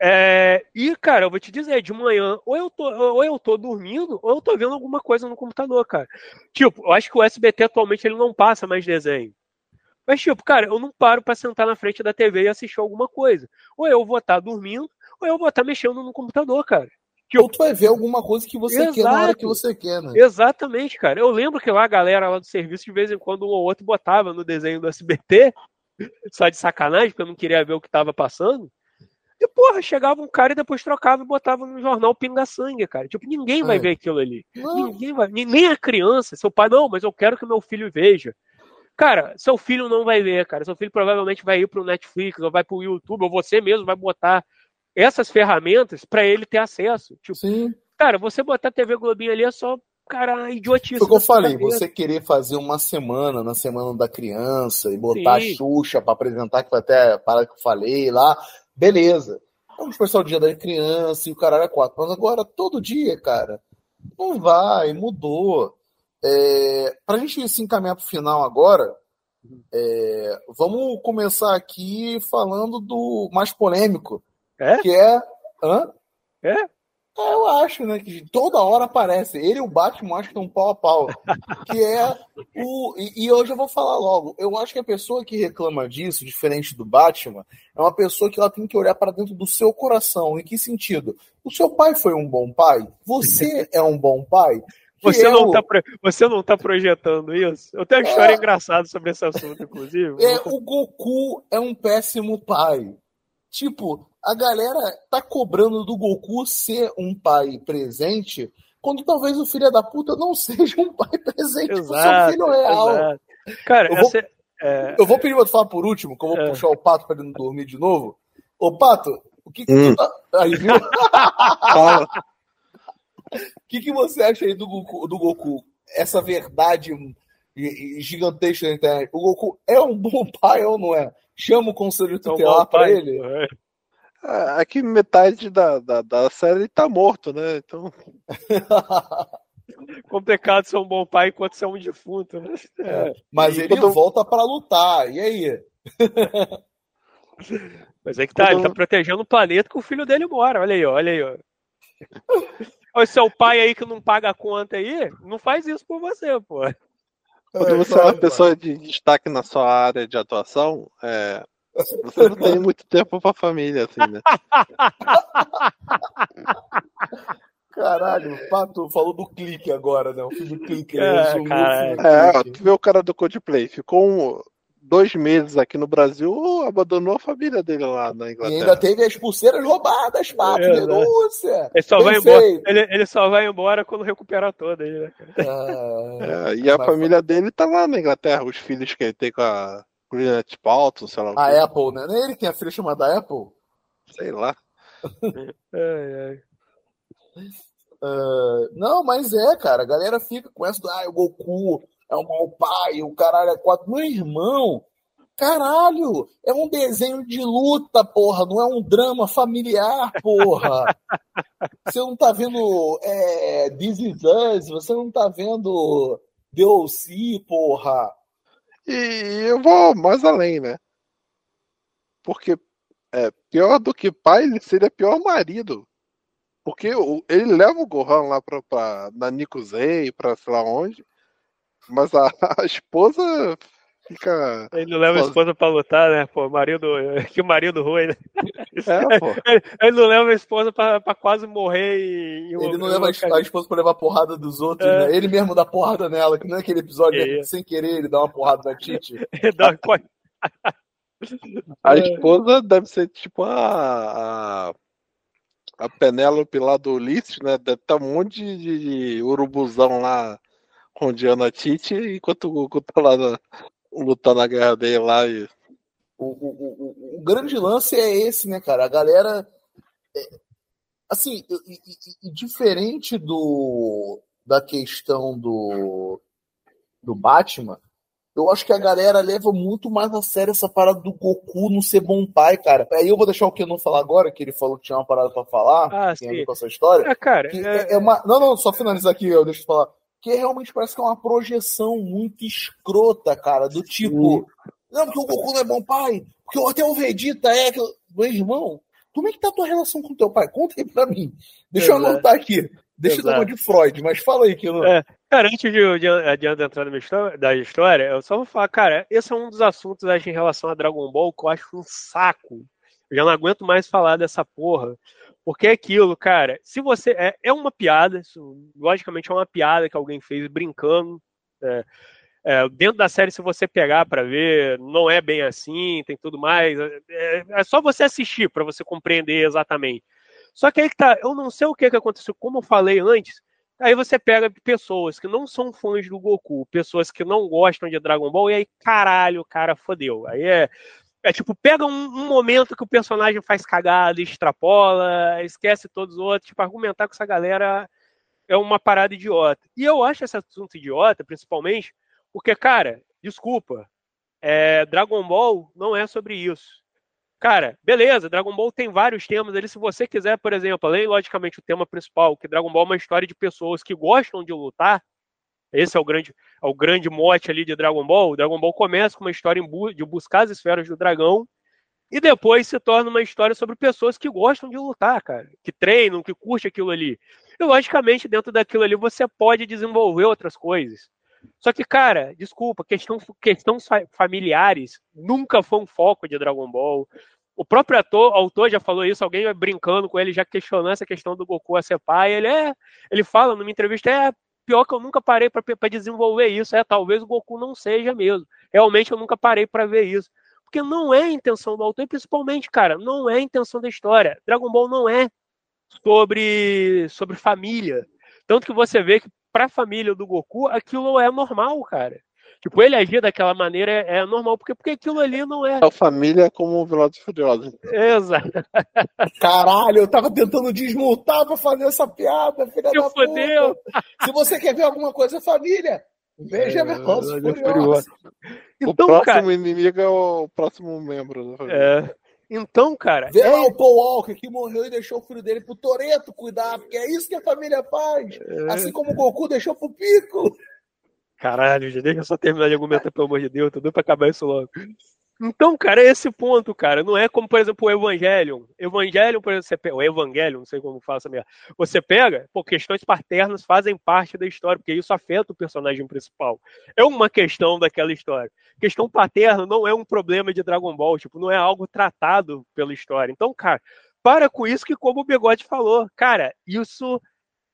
É, e, cara, eu vou te dizer, de manhã, ou eu, tô, ou eu tô dormindo, ou eu tô vendo alguma coisa no computador, cara. Tipo, eu acho que o SBT atualmente ele não passa mais desenho. Mas, tipo, cara, eu não paro para sentar na frente da TV e assistir alguma coisa. Ou eu vou estar tá dormindo, ou eu vou estar tá mexendo no computador, cara. Que ou tu vai ver alguma coisa que você Exato. quer na hora que você quer, né? Exatamente, cara. Eu lembro que lá a galera lá do serviço, de vez em quando, um ou outro botava no desenho do SBT, <laughs> só de sacanagem, porque eu não queria ver o que tava passando. E, porra, chegava um cara e depois trocava e botava no jornal pinga-sangue, cara. Tipo, ninguém vai é. ver aquilo ali. Não. Ninguém vai. Nem a criança. Seu pai, não, mas eu quero que meu filho veja. Cara, seu filho não vai ver, cara. Seu filho provavelmente vai ir pro Netflix, ou vai pro YouTube, ou você mesmo vai botar essas ferramentas para ele ter acesso. Tipo, Sim. Cara, você botar TV Globinho ali é só, cara, idiotice. Foi o que eu falei, cabeça. você querer fazer uma semana, na semana da criança, e botar Sim. a Xuxa para apresentar, que foi até para que eu falei lá, beleza. Vamos pensar o dia da criança e o caralho é quatro. Mas agora, todo dia, cara, não vai, mudou. É, para a gente se encaminhar para o final agora, é, vamos começar aqui falando do mais polêmico, é? Que é. Hã? É? é? Eu acho, né? Que toda hora aparece. Ele e o Batman acho que estão pau a pau. <laughs> que é o. E, e, hoje eu vou falar logo. Eu acho que a pessoa que reclama disso, diferente do Batman, é uma pessoa que ela tem que olhar para dentro do seu coração. Em que sentido? O seu pai foi um bom pai? Você é um bom pai? Você não, tá, você não tá projetando isso? Eu tenho uma história é, engraçada sobre esse assunto, inclusive. É, o Goku é um péssimo pai. Tipo, a galera tá cobrando do Goku ser um pai presente, quando talvez o filho da puta não <laughs> seja um pai presente exato, pro seu filho real. Exato. Cara, eu vou, é... eu vou pedir pra falar por último, que eu vou é... puxar o pato pra ele não dormir de novo. Ô, Pato, o que, que hum. tu tá. Aí, viu? <laughs> O que, que você acha aí do Goku, do Goku? Essa verdade gigantesca na internet. O Goku é um bom pai ou não é? Chama o conselho tutelar é um pra ele. É. É, aqui metade da, da, da série tá morto, né? Então. <laughs> Complicado ser um bom pai enquanto ser um defunto, né? É, mas ele quando... volta para lutar, e aí? <laughs> Mas é que tá, quando... ele tá protegendo o planeta que o filho dele mora. Olha aí, olha aí. Ó. <laughs> O seu pai aí que não paga a conta aí, não faz isso por você, pô. Quando você é uma pessoa de destaque na sua área de atuação, é, você não tem muito tempo pra família, assim, né? <laughs> Caralho, o Pato falou do clique agora, né? O filme do clique. É, cara, é, tu vê o cara do Coldplay, ficou um, dois meses aqui no Brasil, abandonou a família dele lá na Inglaterra. E ainda teve as pulseiras roubadas, Pato, é, denúncia. Né? Ele só, vai embora, ele, ele, só vai embora quando recuperar todas, né? <laughs> Ah, é, e a família dele tá lá na Inglaterra, os filhos que ele tem com a Gwyneth Paltrow, sei lá. A que. Apple, né? Não é ele que tem a filha chamada Apple? Sei lá. <laughs> ai, ai. Uh, não, mas é, cara. A galera fica com essa do ah, o Goku é um mau pai, o caralho é quatro. Meu irmão, caralho, é um desenho de luta, porra, não é um drama familiar, porra. <laughs> você não tá vendo é, This Is Us, você não tá vendo DLC, porra. E eu vou mais além, né? Porque é, pior do que pai, ele seria pior marido. Porque ele leva o Gohan lá pra, pra, na Nikuzei, pra sei lá onde. Mas a, a esposa fica. Ele não leva a esposa pra lutar, né? Pô, marido. <laughs> Que marido ruim, né? É, pô. <laughs> Ele, ele não leva a esposa pra, pra quase morrer em Ele não leva a esposa pra levar porrada dos outros, É. né? Ele mesmo dá porrada nela, que não é aquele episódio, É. né? sem querer ele dá uma porrada na Titi. <laughs> Dá uma A esposa deve ser tipo a. a... A Penélope lá do Ulisses, né? Deve estar um monte de, de- de urubuzão lá rodeando a Tite, enquanto o Goku tá lá na- lutando a guerra dele lá. E... O, o, o, o- grande lance é esse, né, cara? A galera. é, assim, e, e- e diferente do da questão do, do Batman, eu acho que a galera leva muito mais a sério essa parada do Goku não ser bom pai, cara. Aí eu vou deixar o Kenan falar agora, que ele falou que tinha uma parada pra falar, Ah, que tem a ver sim. com essa história. É, cara, Que é- é, é uma... Não, não, só finalizar aqui, eu deixo eu falar. Que realmente parece que é uma projeção muito escrota, cara, do tipo. Não, porque o Goku não é bom pai, porque até o Vegeta é. que- Meu irmão, como é que tá a tua relação com teu pai? Conta aí pra mim. Deixa eu Exato. anotar aqui. Deixa eu dar uma Exato. de Freud, mas fala aí, que. É, cara, antes de, de, adiante entrar na minha história, da história, eu só vou falar, cara, esse é um dos assuntos acho, em relação a Dragon Ball que eu acho um saco. Eu já não aguento mais falar dessa porra. Porque é aquilo, cara, se você. É, é uma piada, isso, logicamente é uma piada que alguém fez brincando. é, é, dentro da série, se você pegar pra ver, não é bem assim, tem tudo mais. É, é só você assistir pra você compreender exatamente. Só que aí que tá, eu não sei o que, que aconteceu, como eu falei antes, Aí você pega pessoas que não são fãs do Goku, pessoas que não gostam de Dragon Ball, e aí, caralho, o cara fodeu. Aí é. É tipo, pega um, um momento que o personagem faz cagada, extrapola, esquece todos os outros. Tipo, argumentar com essa galera é uma parada idiota. E eu acho esse assunto idiota, principalmente, porque, cara, desculpa, é, Dragon Ball não é sobre isso. Cara, beleza, Dragon Ball tem vários temas ali. Se você quiser, por exemplo, além, logicamente, o tema principal, que Dragon Ball é uma história de pessoas que gostam de lutar. Esse é o grande, é o grande mote ali de Dragon Ball. O Dragon Ball começa com uma história bu de buscar as esferas do dragão. E depois se torna uma história sobre pessoas que gostam de lutar, cara. Que treinam, que curtem aquilo ali. E, logicamente, dentro daquilo ali, você pode desenvolver outras coisas. Só que, cara, desculpa, questão, questões fa- familiares nunca foi um foco de Dragon Ball. O próprio ator, autor já falou isso, alguém brincando com ele, já questionando essa questão do Goku a ser pai. Ele é. Ele fala numa entrevista, é pior que eu nunca parei para desenvolver isso. É, talvez o Goku não seja mesmo. Realmente eu nunca parei para ver isso. Porque não é a intenção do autor, e principalmente, cara, não é a intenção da história. Dragon Ball não é sobre, sobre família. Tanto que você vê que pra família do Goku, aquilo é normal, cara. Tipo, ele agir daquela maneira é, é normal, porque, porque aquilo ali não é. A família é como o Velozes Furiosos. Exato. Caralho, eu tava tentando desmontar pra fazer essa piada, filha Que da fodeu. puta. Se você quer ver alguma coisa, família, veja É, Velozes Furiosos. o Então, próximo cara. inimigo é o próximo membro da família. É, então, cara. Vê é- lá o Paul Walker que morreu e deixou o filho dele pro Toreto cuidar, porque é isso que a família faz. Assim como o Goku deixou pro Piccolo. Caralho, já deixa eu só terminar de argumentar, pelo amor de Deus, tô doido pra acabar isso logo. Então, cara, é esse ponto, cara. Não é como, por exemplo, o Evangelion. Evangelion, por exemplo, você pega, o Evangelion, não sei como fala essa merda. Você pega, pô, questões paternas fazem parte da história, porque isso afeta o personagem principal. É uma questão daquela história. Questão paterna não é um problema de Dragon Ball, tipo, não é algo tratado pela história. Então, cara, para com isso que, como o Bigode falou, cara, isso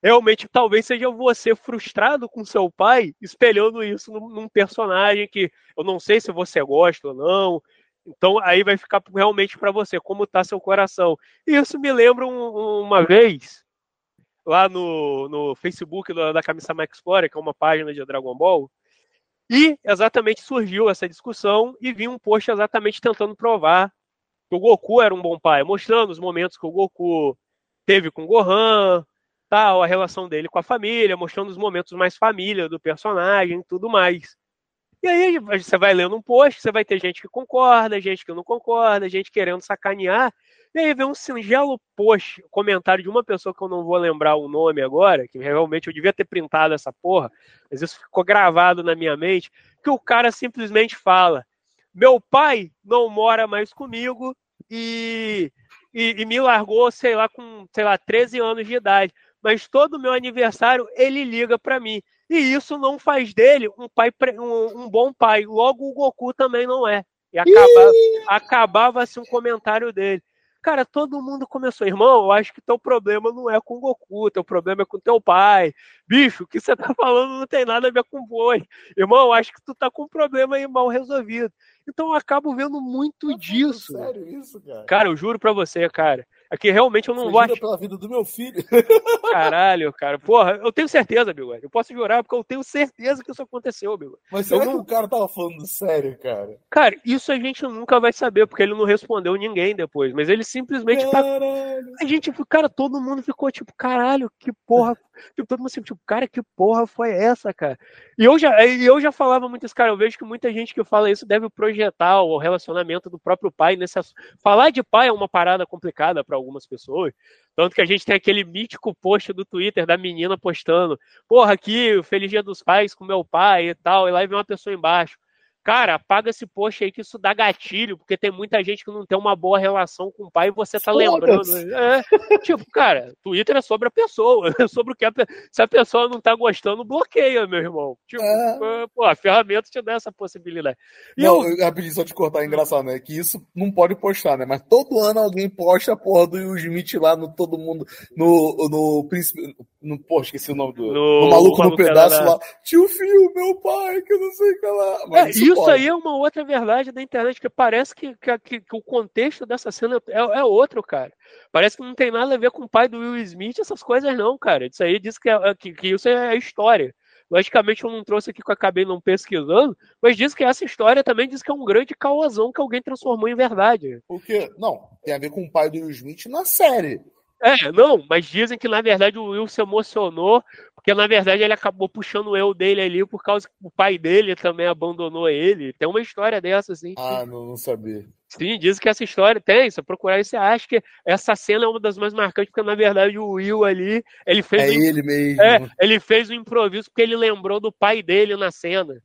realmente talvez seja você frustrado com seu pai, espelhando isso num, num personagem que eu não sei se você gosta ou não. Então aí vai ficar realmente para você como tá seu coração. E isso me lembra um- uma vez lá no, no Facebook da, da Camisa Max Explorer, que é uma página de Dragon Ball, e exatamente surgiu essa discussão e vi um post exatamente tentando provar que o Goku era um bom pai, mostrando os momentos que o Goku teve com o Gohan, tal, a relação dele com a família, mostrando os momentos mais família do personagem tudo mais. E aí você vai lendo um post, você vai ter gente que concorda, gente que não concorda, gente querendo sacanear. E aí vem um singelo post, comentário de uma pessoa que eu não vou lembrar o nome agora, que realmente eu devia ter printado essa porra, mas isso ficou gravado na minha mente, que o cara simplesmente fala: Meu pai não mora mais comigo e, e, e me largou, sei lá, com, sei lá, 13 anos de idade. Mas todo meu aniversário ele liga para mim. E isso não faz dele um pai um, um bom pai. Logo o Goku também não é. E acabava, acabava-se um comentário dele. Cara, todo mundo começou, irmão, eu acho que teu problema não é com o Goku, teu problema é com teu pai. Bicho, o que você tá falando não tem nada a ver com boi. Irmão, eu acho que tu tá com um problema aí mal resolvido. Então eu acabo vendo muito Tá disso. falando Sério isso, cara? Cara, eu juro pra você, cara. É que realmente eu não Você vou pela vida do meu filho. Caralho, cara. Porra, eu tenho certeza, bigode. Eu posso jurar porque eu tenho certeza que isso aconteceu, bigode. Mas será Eu que não- o cara tava falando sério, cara? Cara, isso a gente nunca vai saber, porque ele não respondeu ninguém depois. Mas ele simplesmente tá. Caralho. A gente, cara, todo mundo ficou tipo, caralho, que porra. Tipo, todo mundo assim, tipo, cara, que porra foi essa, cara? E eu já, eu já falava muito isso, cara. Eu vejo que muita gente que fala isso deve projetar o relacionamento do próprio pai nesse Falar de pai é uma parada complicada para algumas pessoas. Tanto que a gente tem aquele mítico post do Twitter da menina postando, porra, aqui, feliz dia dos pais com meu pai e tal. E lá vem uma pessoa embaixo. Cara, apaga esse post aí que isso dá gatilho, porque tem muita gente que não tem uma boa relação com o pai e você tá lembrando. É, tipo, cara, Twitter é sobre a pessoa, <laughs> é sobre o que a, pe- se a pessoa não tá gostando, bloqueia, meu irmão. Tipo, É. pô, a ferramenta te dá essa possibilidade. E Não, eu, rapidinho só te cortar, é engraçado, né? Que isso não pode postar, né? Mas todo ano alguém posta a porra do Will Smith lá no todo mundo, no, no príncipe, no, pô, esqueci o nome do, No- no maluco no Maluco pedaço Canadá. lá. Tio Fio, meu pai, que eu não sei o que lá. É, Mas isso aí é uma outra verdade da internet, que parece que, que, que- que o contexto dessa cena é, é outro, cara. Parece que não tem nada a ver com o pai do Will Smith, essas coisas não, cara. Isso aí diz que, é- que, que isso é história. Logicamente eu não trouxe aqui que eu acabei não pesquisando, mas diz que essa história também diz que é um grande causão que alguém transformou em verdade. Porque, não, tem a ver com o pai do Will Smith na série. É, não, mas dizem que na verdade o Will se emocionou, porque na verdade ele acabou puxando o eu dele ali por causa que o pai dele também abandonou ele. Tem uma história dessa, assim. Ah, não, não sabia. Sim, diz que essa história tem. Se procurar aí, você acha que essa cena é uma das mais marcantes, porque na verdade o Will ali, ele fez, É um, ele mesmo, é, ele fez um improviso porque ele lembrou do pai dele na cena.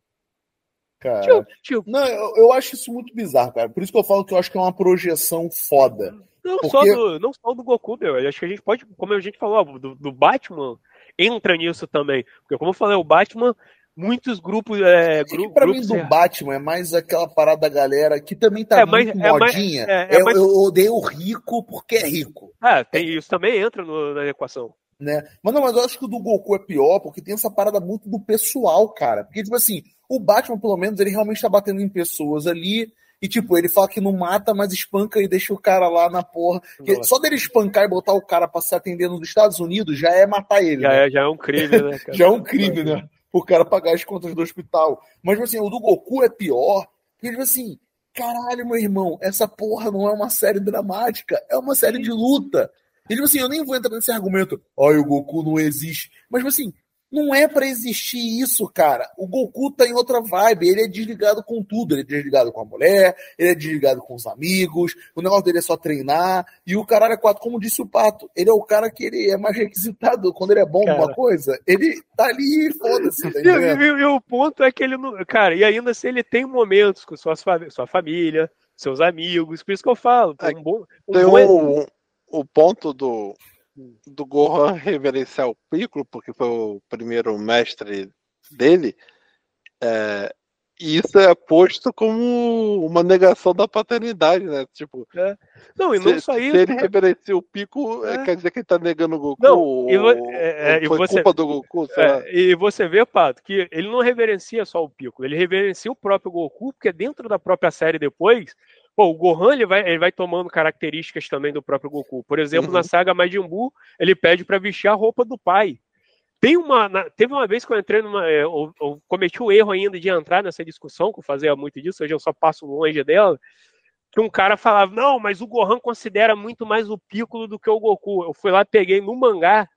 cara. Tipo, tipo, Não, eu, eu acho isso muito bizarro, cara. Por isso que eu falo que eu acho que é uma projeção foda. não, porque- só do, não só do Goku, meu. Eu acho que a gente pode, como a gente falou, do, do Batman entra nisso também. Porque, como eu falei, o Batman, muitos grupos. É, É gru- pra mim grupos do Batman é mais aquela parada da galera que também tá É, muito é mais- modinha. é- é eu, mais- eu odeio o rico porque é rico. Ah, tem, isso também entra no- na equação. né? Mas não, mas eu acho que o do Goku é pior, porque tem essa parada muito do pessoal, cara. Porque, tipo assim, o Batman, pelo menos, ele realmente tá batendo em pessoas ali. E, tipo, ele fala que não mata, mas espanca e deixa o cara lá na porra. Nossa. só dele espancar e botar o cara pra se atender nos Estados Unidos já é matar ele. Já né? é, já é um crime, né, cara? <laughs> Já é um crime, né? O cara pagar as contas do hospital. Mas, assim, o do Goku é pior. Porque, tipo assim, caralho, meu irmão, essa porra não é uma série dramática, é uma série de luta. E, tipo assim, eu nem vou entrar nesse argumento, ai, o Goku não existe. Mas, tipo assim, não é pra existir isso, cara. O Goku tá em outra vibe, ele é desligado com tudo. Ele é desligado com a mulher, ele é desligado com os amigos, o negócio dele é só treinar. E o caralho é quatro, como disse o Pato, ele é o cara que ele é mais requisitado quando ele é bom Cara. numa coisa. Ele tá ali, foda-se, tá <laughs> E, e- e o ponto é que ele não. Cara, e ainda se ele tem momentos com suas fami- sua família, seus amigos, por isso que eu falo. pô, É, um bom, um Tem bom um, o ponto do, do Gohan <laughs> reverenciar o Piccolo, porque foi o primeiro mestre dele, é, isso é posto como uma negação da paternidade, né? Tipo, Não, e não se, só se isso. ele cara. reverencia o Piccolo, é, É. quer dizer que ele tá negando o Goku? Não, ou, e vo- é, é, e você- culpa do Goku? É, e você vê, Pato, que ele não reverencia só o Piccolo, ele reverencia o próprio Goku, porque dentro da própria série depois, pô, o Gohan ele vai, ele vai tomando características também do próprio Goku. Por exemplo, Uhum. na saga Majin Buu, ele pede pra vestir a roupa do pai. Tem uma, na- teve uma vez que eu entrei numa. é, Eu, eu cometi o erro ainda de entrar nessa discussão, que eu fazia muito disso, hoje eu só passo longe dela. Que um cara falava, não, mas o Gohan considera muito mais o Piccolo do que o Goku. Eu fui lá, peguei no mangá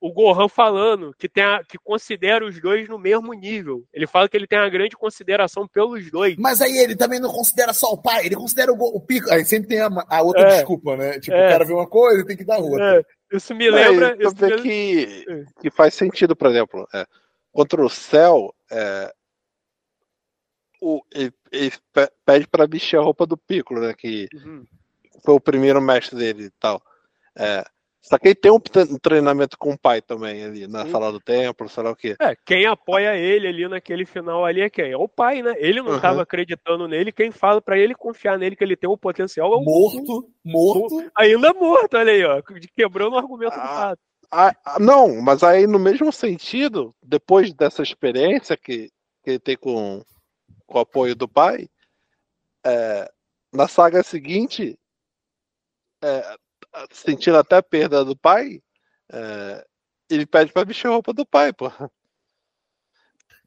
o Gohan falando que, tem a- que considera os dois no mesmo nível. Ele fala que ele tem uma grande consideração pelos dois. Mas aí ele também não considera só o pai, ele considera o, o Piccolo. Aí sempre tem a, a outra É. desculpa, né? Tipo, É. o cara vê uma coisa e tem que dar outra. É, isso me lembra. É, isso me- que, que faz sentido, por exemplo, é, contra o céu, é, o, ele, ele pe- pede pra vestir a roupa do Piccolo, né? Que Uhum. foi o primeiro mestre dele e tal. É, Só que ele tem um tre- um treinamento com o pai também ali na Sim. sala do templo, sei lá o quê. É, quem apoia ele ali naquele final ali é quem? É o pai, né? Ele não Uhum. estava acreditando nele, quem fala pra ele confiar nele que ele tem o potencial é o Morto, morto. Ainda morto, olha aí, ó. Quebrando o argumento do Ah. fato. Ah, ah, não, mas aí no mesmo sentido, depois dessa experiência que, que ele tem com, com o apoio do pai, é, na saga seguinte, é, sentindo até a perda do pai, é, ele pede pra vestir a roupa do pai, pô.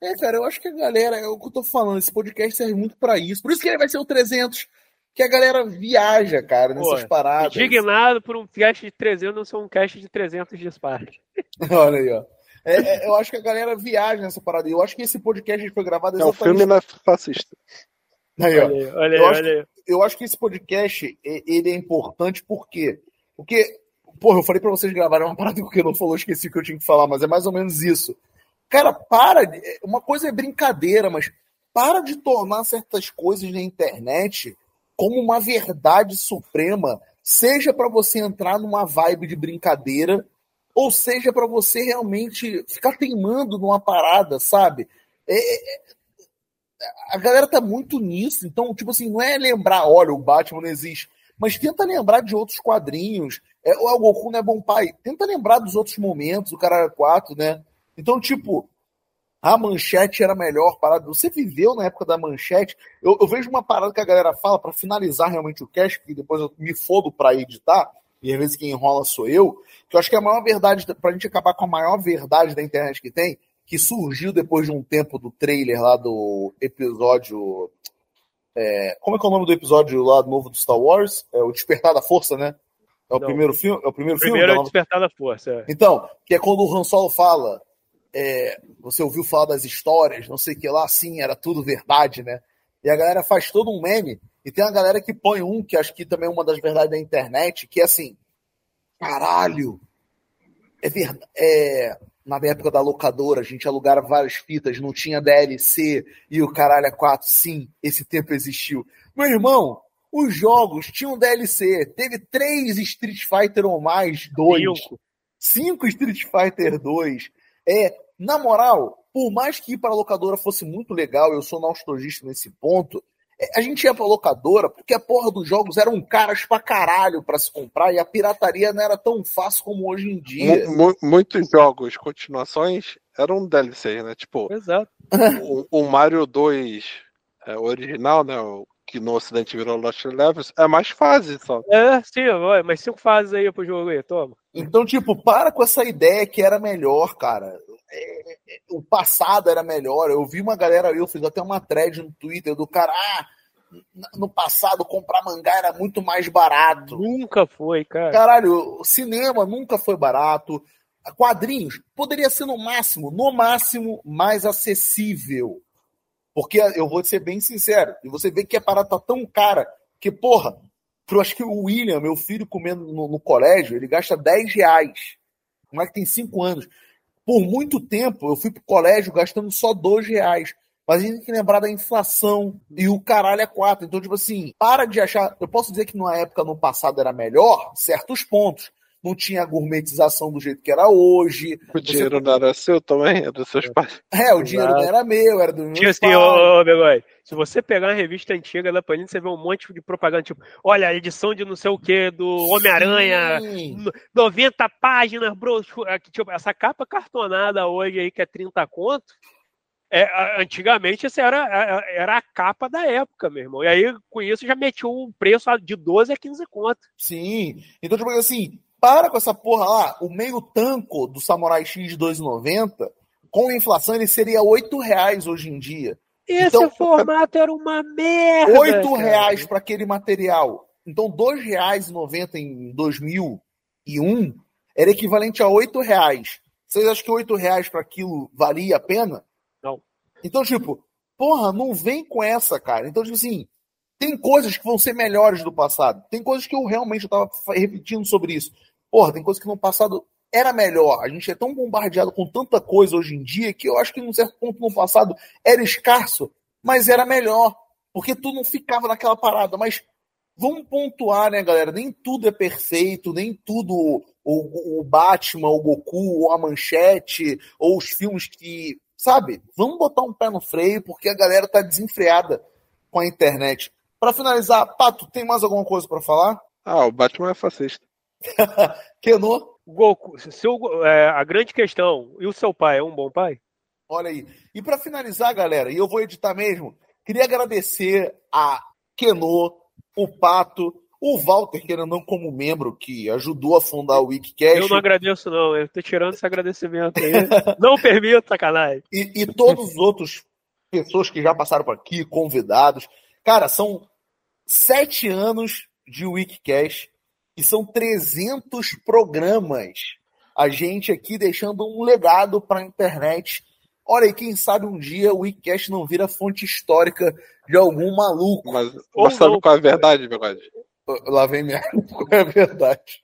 É, cara, eu acho que a galera, é o que eu tô falando, esse podcast serve muito pra isso. Por isso que ele vai ser o 300, que a galera viaja, cara, nessas Pô, paradas. Indignado por um cast de 300 não ser um cast de 300 de Spark. Olha aí, ó. É, é, eu acho que a galera viaja nessa parada. E Eu acho que esse podcast foi gravado É um exatamente. filme não é fascista. Aí, ó. Olha aí, olha aí, Eu acho olha aí. eu acho que esse podcast ele é importante por quê? Porque, porra, eu falei pra vocês gravarem uma parada <laughs> que eu não falou, esqueci o que eu tinha que falar, mas é mais ou menos isso. Cara, para. de- Uma coisa é brincadeira, mas para de tornar certas coisas na internet como uma verdade suprema, seja pra você entrar numa vibe de brincadeira, ou seja pra você realmente ficar teimando numa parada, sabe? É- é- a galera tá muito nisso. Então, tipo assim, não é lembrar, olha, o Batman não existe. Mas tenta lembrar de outros quadrinhos. É, o Goku não é bom pai. Tenta lembrar dos outros momentos, o cara 4, né? Então, tipo, a manchete era melhor parada. Você viveu na época da manchete. Eu, eu vejo uma parada que a galera fala para finalizar realmente o cast, que depois eu me fodo pra editar, e às vezes quem enrola sou eu, que eu acho que é a maior verdade, pra gente acabar com a maior verdade da internet que tem, que surgiu depois de um tempo do trailer lá do episódio. É, como é que é o nome do episódio lá novo do Star Wars? É o Despertar da Força, né? É o Não. primeiro filme? É o primeiro, Primeiro filme? é da o Despertar da Força. é. então, que é quando o Han Solo fala, é, você ouviu falar das histórias, não sei o que lá, sim, era tudo verdade, né? E a galera faz todo um meme, e tem a galera que põe um, que acho que também é uma das verdades da internet, que é assim, caralho, é verdade, é, na época da locadora, a gente alugava várias fitas, não tinha DLC, e o caralho é 4, sim, esse tempo existiu. Meu irmão, os jogos tinham DLC, teve três Street Fighter ou mais, dois. Cinco. Cinco Street Fighter 2. É, na moral, por mais que ir para a locadora fosse muito legal, eu sou nostalgista nesse ponto, a gente ia pra locadora porque a porra dos jogos eram caras pra caralho pra se comprar e a pirataria não era tão fácil como hoje em dia. Mu- muitos jogos, continuações, eram DLC, né? Tipo, Exato. o, o Mario 2 é, original, né? O que no ocidente virou Lost Levels, é mais fase só. É, sim, vai, mas cinco fases aí pro jogo aí, toma. Então, tipo, para com essa ideia que era melhor, cara. É, é, o passado era melhor. Eu vi uma galera, eu fiz até uma thread no Twitter do cara, ah, no passado comprar mangá era muito mais barato. Nunca foi, cara. Caralho, o cinema nunca foi barato. Quadrinhos poderia ser no máximo, no máximo, mais acessível. Porque eu vou ser bem sincero, e você vê que a parada tá tão cara que, porra, eu acho que o William, meu filho, comendo no, no colégio, ele gasta 10 reais. O moleque tem 5 anos. Por muito tempo, eu fui pro colégio gastando só 2 reais. Mas a gente tem que lembrar da inflação e o caralho é 4. Então, tipo assim, para de achar. Eu posso dizer que numa época no passado era melhor, certos pontos. Não tinha a gourmetização do jeito que era hoje. O dinheiro não era seu também, era dos seus pais. É, o dinheiro não era meu, era do meu Tinha assim, ô, Bigode, se você pegar uma revista antiga da Panini, você vê um monte de propaganda, tipo, olha, a edição de não sei o que, do Homem-Aranha, Sim. no- 90 páginas, bro. Tipo, essa capa cartonada hoje aí, que é 30 conto, é, antigamente essa era, a- era a capa da época, meu irmão. E aí, com isso, já metiu um preço de 12 a 15 conto. Sim. Então, tipo assim, para com essa porra lá. O meio tanco do Samurai X de 2,90, com a inflação, ele seria 8 reais hoje em dia. Esse Então- formato era uma merda. 8 cara. reais para aquele material. Então, R$ 2,90 em 2001 era equivalente a 8 reais. Vocês acham que 8 reais para aquilo valia a pena? Não. Então, tipo, porra, não vem com essa, cara. Então, tipo assim, tem coisas que vão ser melhores do passado. Tem coisas que eu realmente eu tava fa- repetindo sobre isso. Porra, tem coisas que no passado era melhor. A gente é tão bombardeado com tanta coisa hoje em dia que eu acho que num certo ponto no passado era escasso, mas era melhor. Porque tu não ficava naquela parada. Mas vamos pontuar, né, galera? Nem tudo é perfeito, nem tudo o, o Batman, o Goku, ou a Manchete, ou os filmes que. Sabe? Vamos botar um pé no freio, porque a galera tá desenfreada com a internet. Para finalizar, Pato, tem mais alguma coisa para falar? Ah, o Batman é fascista. <laughs> Kenô? Goku, seu, é, a grande questão, e o seu pai é um bom pai? Olha aí. E para finalizar, galera, e eu vou editar mesmo, queria agradecer a Kenô, o Pato, o Walter, que ainda não como membro, que ajudou a fundar o Wikicast. Eu não agradeço, não. Eu tô tirando esse agradecimento aí. <laughs> não permito, sacanagem. E, e todos os outros pessoas que já passaram por aqui, convidados. Cara, são sete anos de Wikicast e são 300 programas. A gente aqui deixando um legado para a internet. Olha aí, quem sabe um dia o Wikicast não vira fonte histórica de algum maluco. Mas, mas sabe qual é a verdade, bigode? Lá vem minha. <laughs> Qual é a verdade?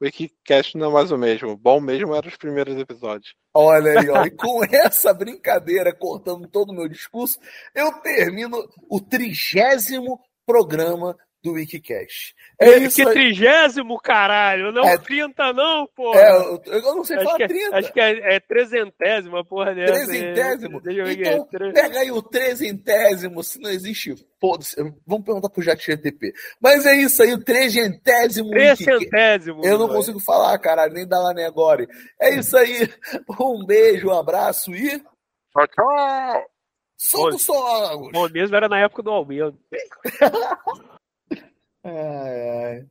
O Wikicast não é mais o mesmo. Bom mesmo eram os primeiros episódios. Olha aí, ó. <laughs> E com essa brincadeira, cortando todo o meu discurso, eu termino o trigésimo programa do Wikicast. É isso que trigésimo, caralho. Não é, 30, não, porra. É, eu, eu não sei acho falar que é, 30. Acho que é, é trezentésima, porra dessa. Trezentésimo? Ver então. Tre- pega aí o trezentésimo, se não existe, foda-se. Vamos perguntar pro JetGTP. Mas é isso aí, o trezentésimo Wikicast. Trecentésimo. Eu não mano. consigo falar, caralho, nem da lá nem agora. É isso aí. Um beijo, um abraço e. Tchau, tchau. Solta os fogos! Bom mesmo era na época do Almeida. <laughs> Ai, ai.